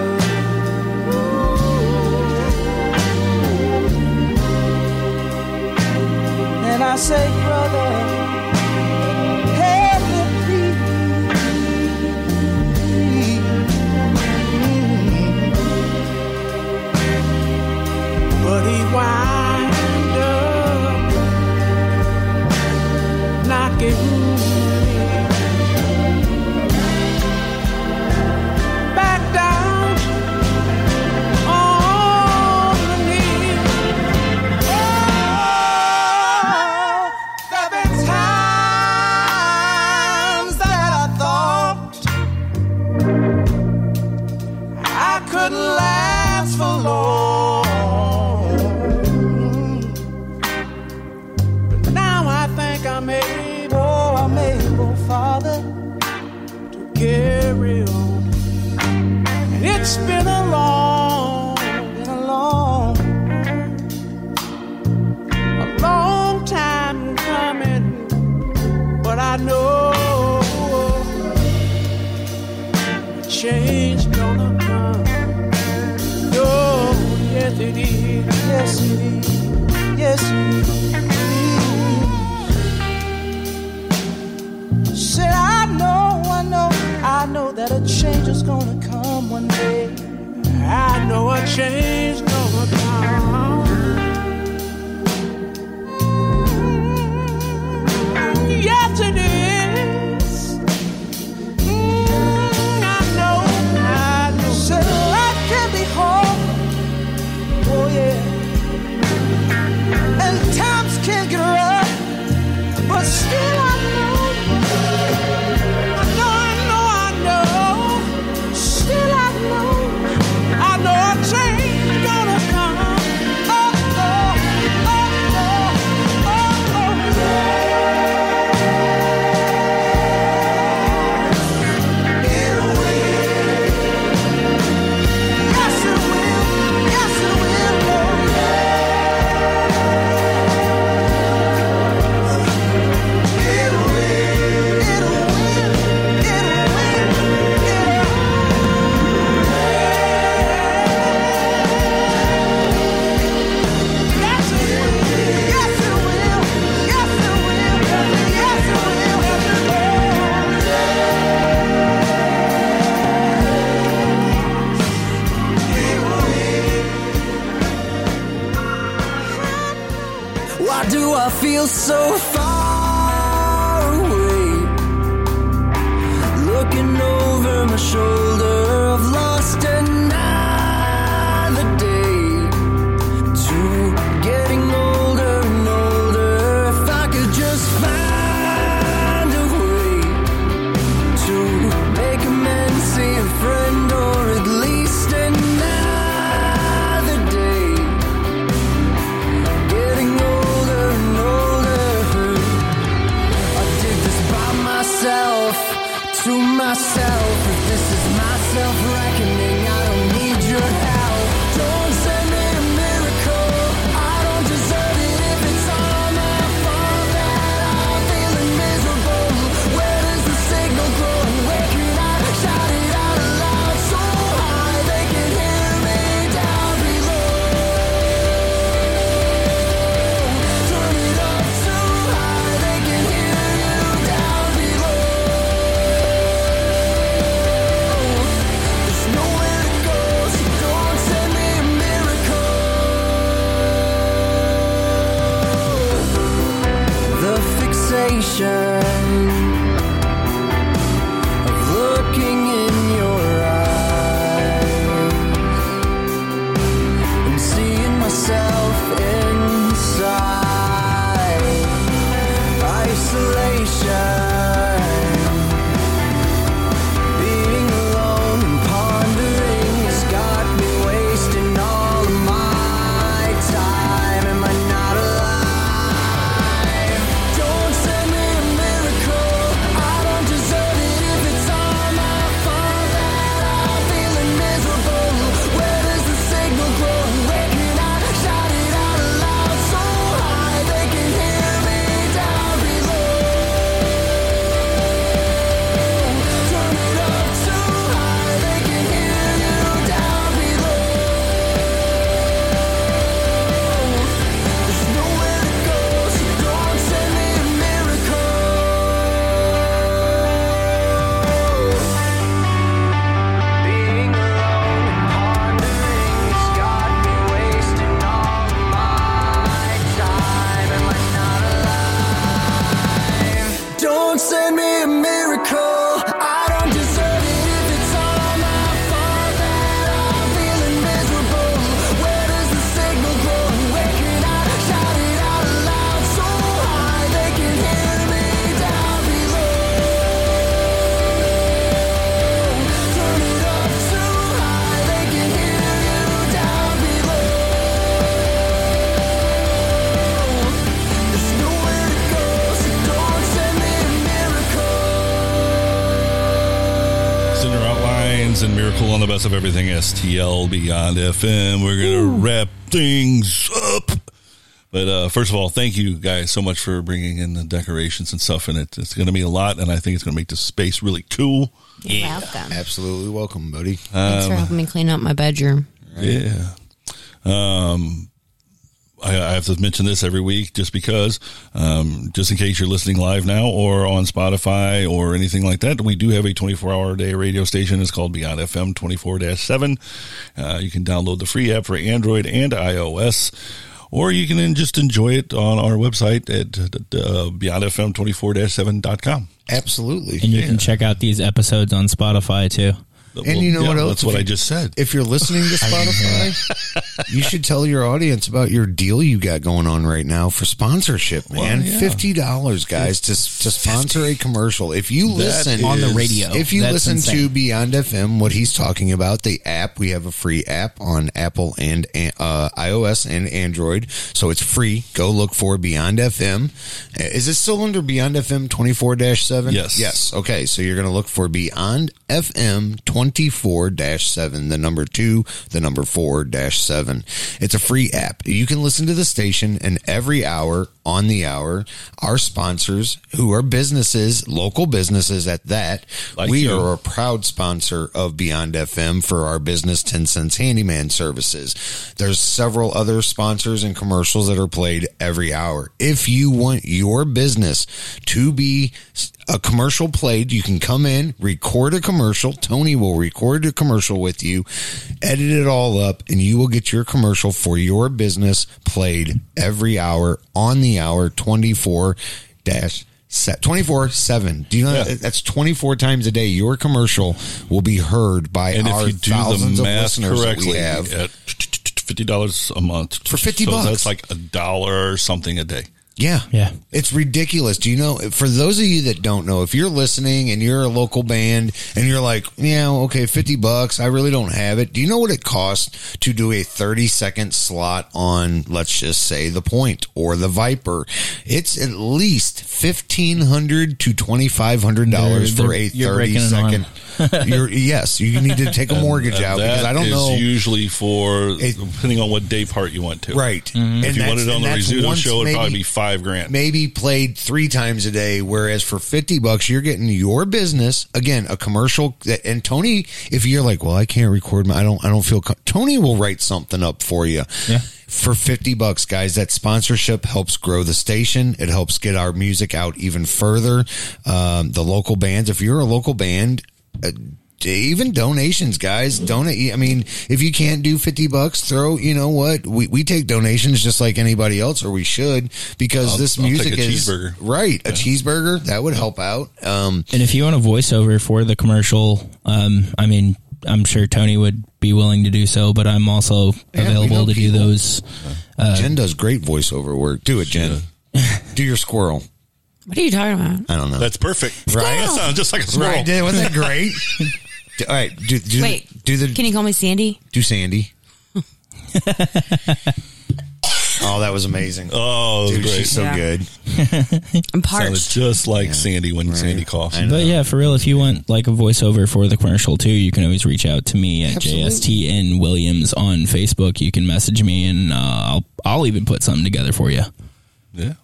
I say, brother, knocking STL Beyond FM. We're going to wrap things up. But uh, first of all, thank you guys so much for bringing in the decorations and stuff And it. It's going to be a lot, and I think it's going to make the space really cool. You're welcome. Absolutely welcome, buddy. Thanks for Um, helping me clean up my bedroom. Yeah. Um, I, I have to mention this every week just because, um, just in case you're listening live now or on Spotify or anything like that, we do have a 24 hour a day radio station. It's called Beyond FM 24 7. Uh, you can download the free app for Android and iOS. Or you can just enjoy it on our website at uh, beyondfm24-7.com. Absolutely. And you can check out these episodes on Spotify too. And you know yeah, what else? That's what If I just said. If you're listening to [laughs] Spotify, you should tell your audience about your deal you got going on right now for sponsorship, man. Well, yeah. Fifty dollars, guys, to to sponsor a commercial. If you That listen On the radio. if you That's listen insane. to Beyond FM, what he's talking about, the app, we have a free app on Apple and uh, iOS and Android, so it's free. Go look for Beyond FM. Uh, Is it still under Beyond FM twenty four seven? Yes. Yes. Okay, so you're going to look for Beyond FM 24 7, the number 2, the number 4 7. It's a free app. You can listen to the station, and every hour on the hour, our sponsors, who are businesses, local businesses at that, Like we you. are a proud sponsor of Beyond FM for our business Tencents handyman services. There's several other sponsors and commercials that are played every hour. If you want your business to be a commercial played, you can come in, record a commercial. Tony will record a commercial with you, edit it all up, and you will get your commercial for your business played every hour on the hour 24 dash 24 7 do you know that- that's 24 times a day your commercial will be heard by And our if you do thousands the of listeners that we correctly, have at fifty dollars a month For 50 so bucks. that's like a dollar or something a day. Yeah. Yeah. It's ridiculous. Do you know, for those of you that don't know, if you're listening and you're a local band and you're like, yeah, okay, 50 bucks, I really don't have it. Do you know what it costs to do a 30 second slot on, let's just say, the Point or the Viper? It's at least 1,500 to $2,500 for a you're 30 breaking an second. [laughs] you're, yes, you need to take a mortgage And out that because I don't is know. Usually for depending on what day part you want to. Right. Mhm. If And you that's- wanted it on the that's Rizzuto show, it'd probably be five grand. maybe played three times a day. Whereas for 50 bucks, you're getting your business again, a commercial. that- And Tony, if you're like, well, I can't record my, I don't, I don't feel, co-" Tony will write something up for you. Yeah. For 50 bucks, guys, that sponsorship helps grow the station. It helps get our music out even further. Um, the local bands, if you're a local band, uh, even donations, guys. Donate. I mean, if you can't do 50 bucks, throw, you know what? We, we take donations just like anybody else, or we should, because I'll- this I'll take music a is cheeseburger. right. A cheeseburger that would help out. Um, And if you want a voiceover for the commercial, um, I mean, I'm sure Tony would be willing to do so, but I'm also Yeah, available know to do those. Uh, Jen does great voiceover work. Do it, Jen. do your squirrel. What are you talking about? I don't know. That's perfect. Right? That sounds just like a squirrel. Right? Did- Wasn't that great? [laughs] Do- All right. Do, do, Wait. do the Can you call me Sandy? do Sandy. [laughs] oh, that was amazing. Oh, Dude, great. she's so Yeah. good. [laughs] I'm Sounded parched. just like Sandy when Sandy coughs. But yeah, for real, if you want like a voiceover for the commercial too, you can always reach out to me at Absolutely. JSTN Williams on Facebook. You can message me, and uh, I'll I'll even put something together for you. Yeah.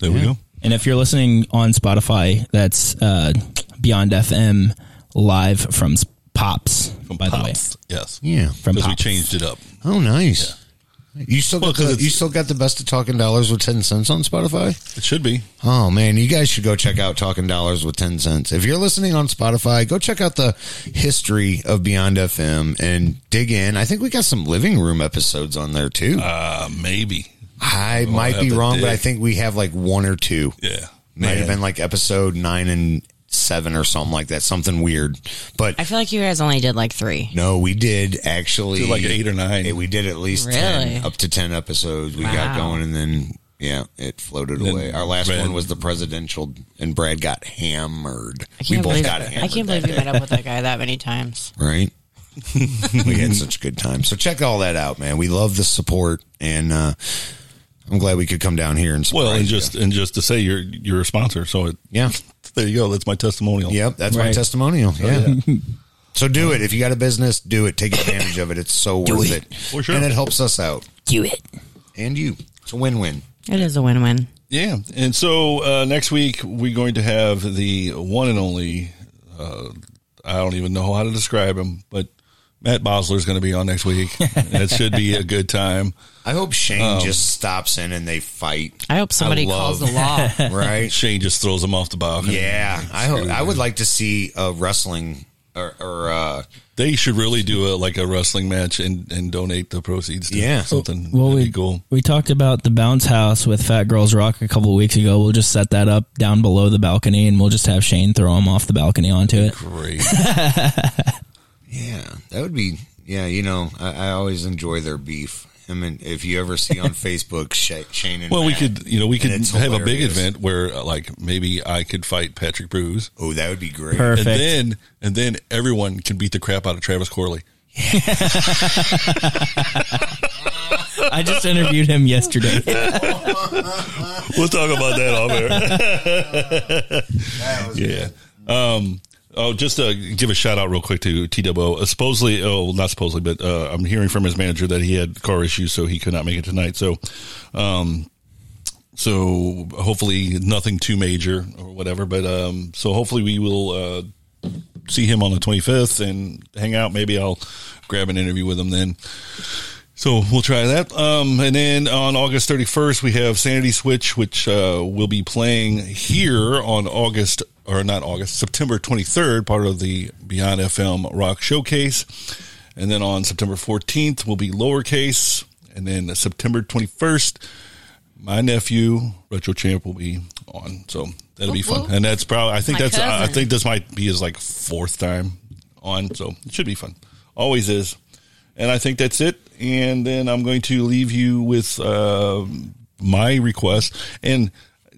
There we go. And if you're listening on Spotify, that's uh, Beyond FM live from S- Pops. by the way, Pops. Yes. Yeah. from Because we Pops. changed it up. Oh, nice. You still Well, got 'cause the, you still got the best of Talking Dollars with Tencents on Spotify. It should be. Oh man, you guys should go check out Talking Dollars with Tencents. If you're listening on Spotify, go check out the history of Beyond FM and dig in. I think we got some living room episodes on there too. Uh, maybe. I I'll might be to wrong, but. I think we have like one or two. Yeah. Might have Man. been like episode nine and seven or something like that. Something weird. But I feel like you guys only did like three. no, we did actually Did like eight or nine. We did at least Really? ten, up to ten episodes. We got going, and then yeah, it floated Then away. Our last Brad- one was the presidential, and Brad got hammered. We both believe got hammered. I can't believe that you met up with that guy that many times. [laughs] right. we had such a good time. So check all that out, man. We love the support, and uh, I'm glad we could come down here and surprise Well, and you. just and just to say you're you're a sponsor, so it, yeah, there you go. That's my testimonial. yep. That's my Right. testimonial. Yeah. So do it. If you got a business, do it. Take advantage of it. It's so Do worth it. it. For sure. And it helps us out. Do it. And you. It's a win-win. It is a win-win. Yeah, and so uh, next week we're going to have the one and only. Uh, I don't even know how to describe him, but Matt Bosler is going to be on next week. [laughs] it should be a good time. I hope Shane Um, just stops in and they fight. I hope somebody calls the law. [laughs] right? Shane just throws him off the balcony. Yeah, I hope, I would like to see a wrestling or, or uh, They should really do a like a wrestling match and, and donate the proceeds to Yeah. something. Well, That'd we cool. we talked about the bounce house with Fat Girls Rock a couple of weeks ago. We'll just set that up down below the balcony, and we'll just have Shane throw him off the balcony onto it. Great. [laughs] yeah, that would be yeah. You know, I, I always enjoy their beef. I mean, if you ever see on [laughs] Facebook Sha- Shane and Well, we could, you know, we could it's have a big event where, uh, like, maybe I could fight Patrick Bruce. Oh, that would be great. Perfect. And then, and then everyone can beat the crap out of Travis Corley. [laughs] I just interviewed him yesterday. [laughs] we'll talk about that off air. yeah. Um, oh, just to give a shout out real quick to TWO. Uh, supposedly, oh, not supposedly, but uh, I'm hearing from his manager that he had car issues, so he could not make it tonight. So, um, so hopefully nothing too major or whatever. But um, so hopefully we will uh, see him on the 25th and hang out. Maybe I'll grab an interview with him then. So we'll try that. Um, and then on August 31st, we have Sanity Switch, which uh, will be playing here on August, or not August, September 23rd, part of the Beyond FM Rock Showcase. And then on September 14th will be Lowercase. And then September 21st, my nephew, Retro Champ, will be on. So that'll be fun. And that's probably, I think My that's, I think this might be his like fourth time on. So it should be fun. Always is. And I think that's it. And then I'm going to leave you with uh, my request. And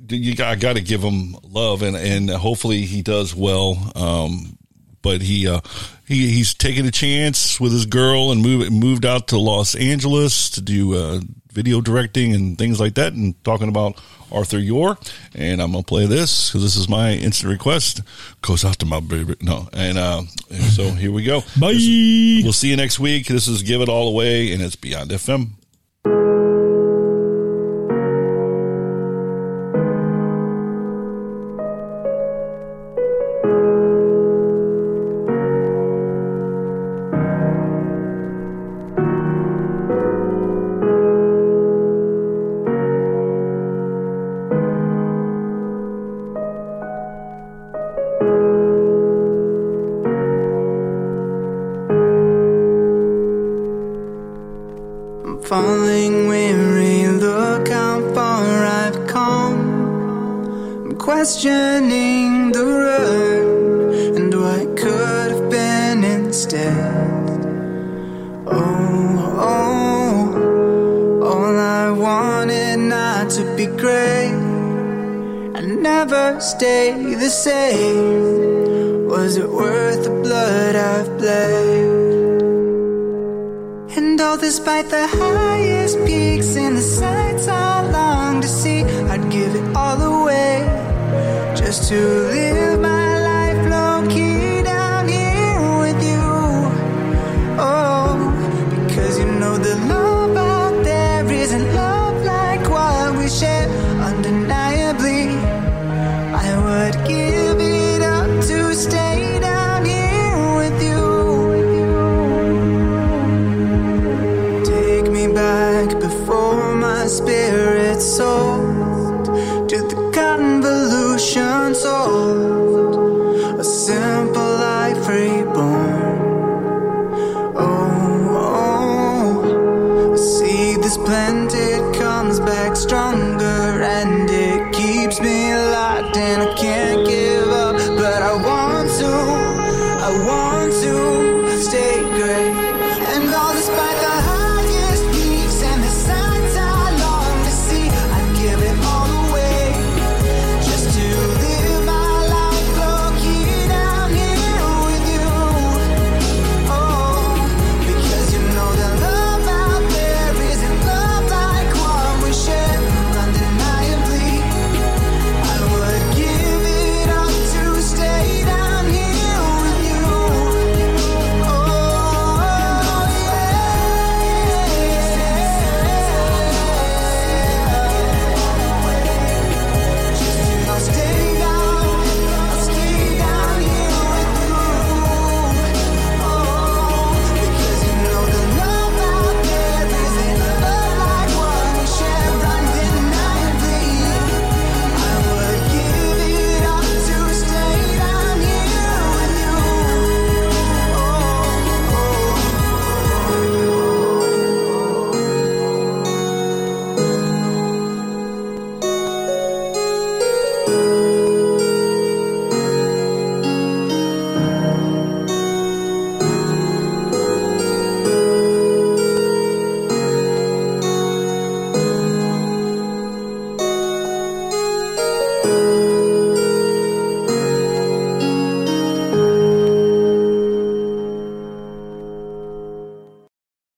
you got, I got to give him love, and and hopefully he does well. Um, but he uh, he he's taking a chance with his girl and move, moved out to Los Angeles to do uh, video directing and things like that, and talking about Arthur Yore. And I'm gonna play this because this is my instant request. Goes out to my baby. No, and uh, so here we go. Bye. This- we'll see you next week. This is Give It All Away, and it's Beyond FM.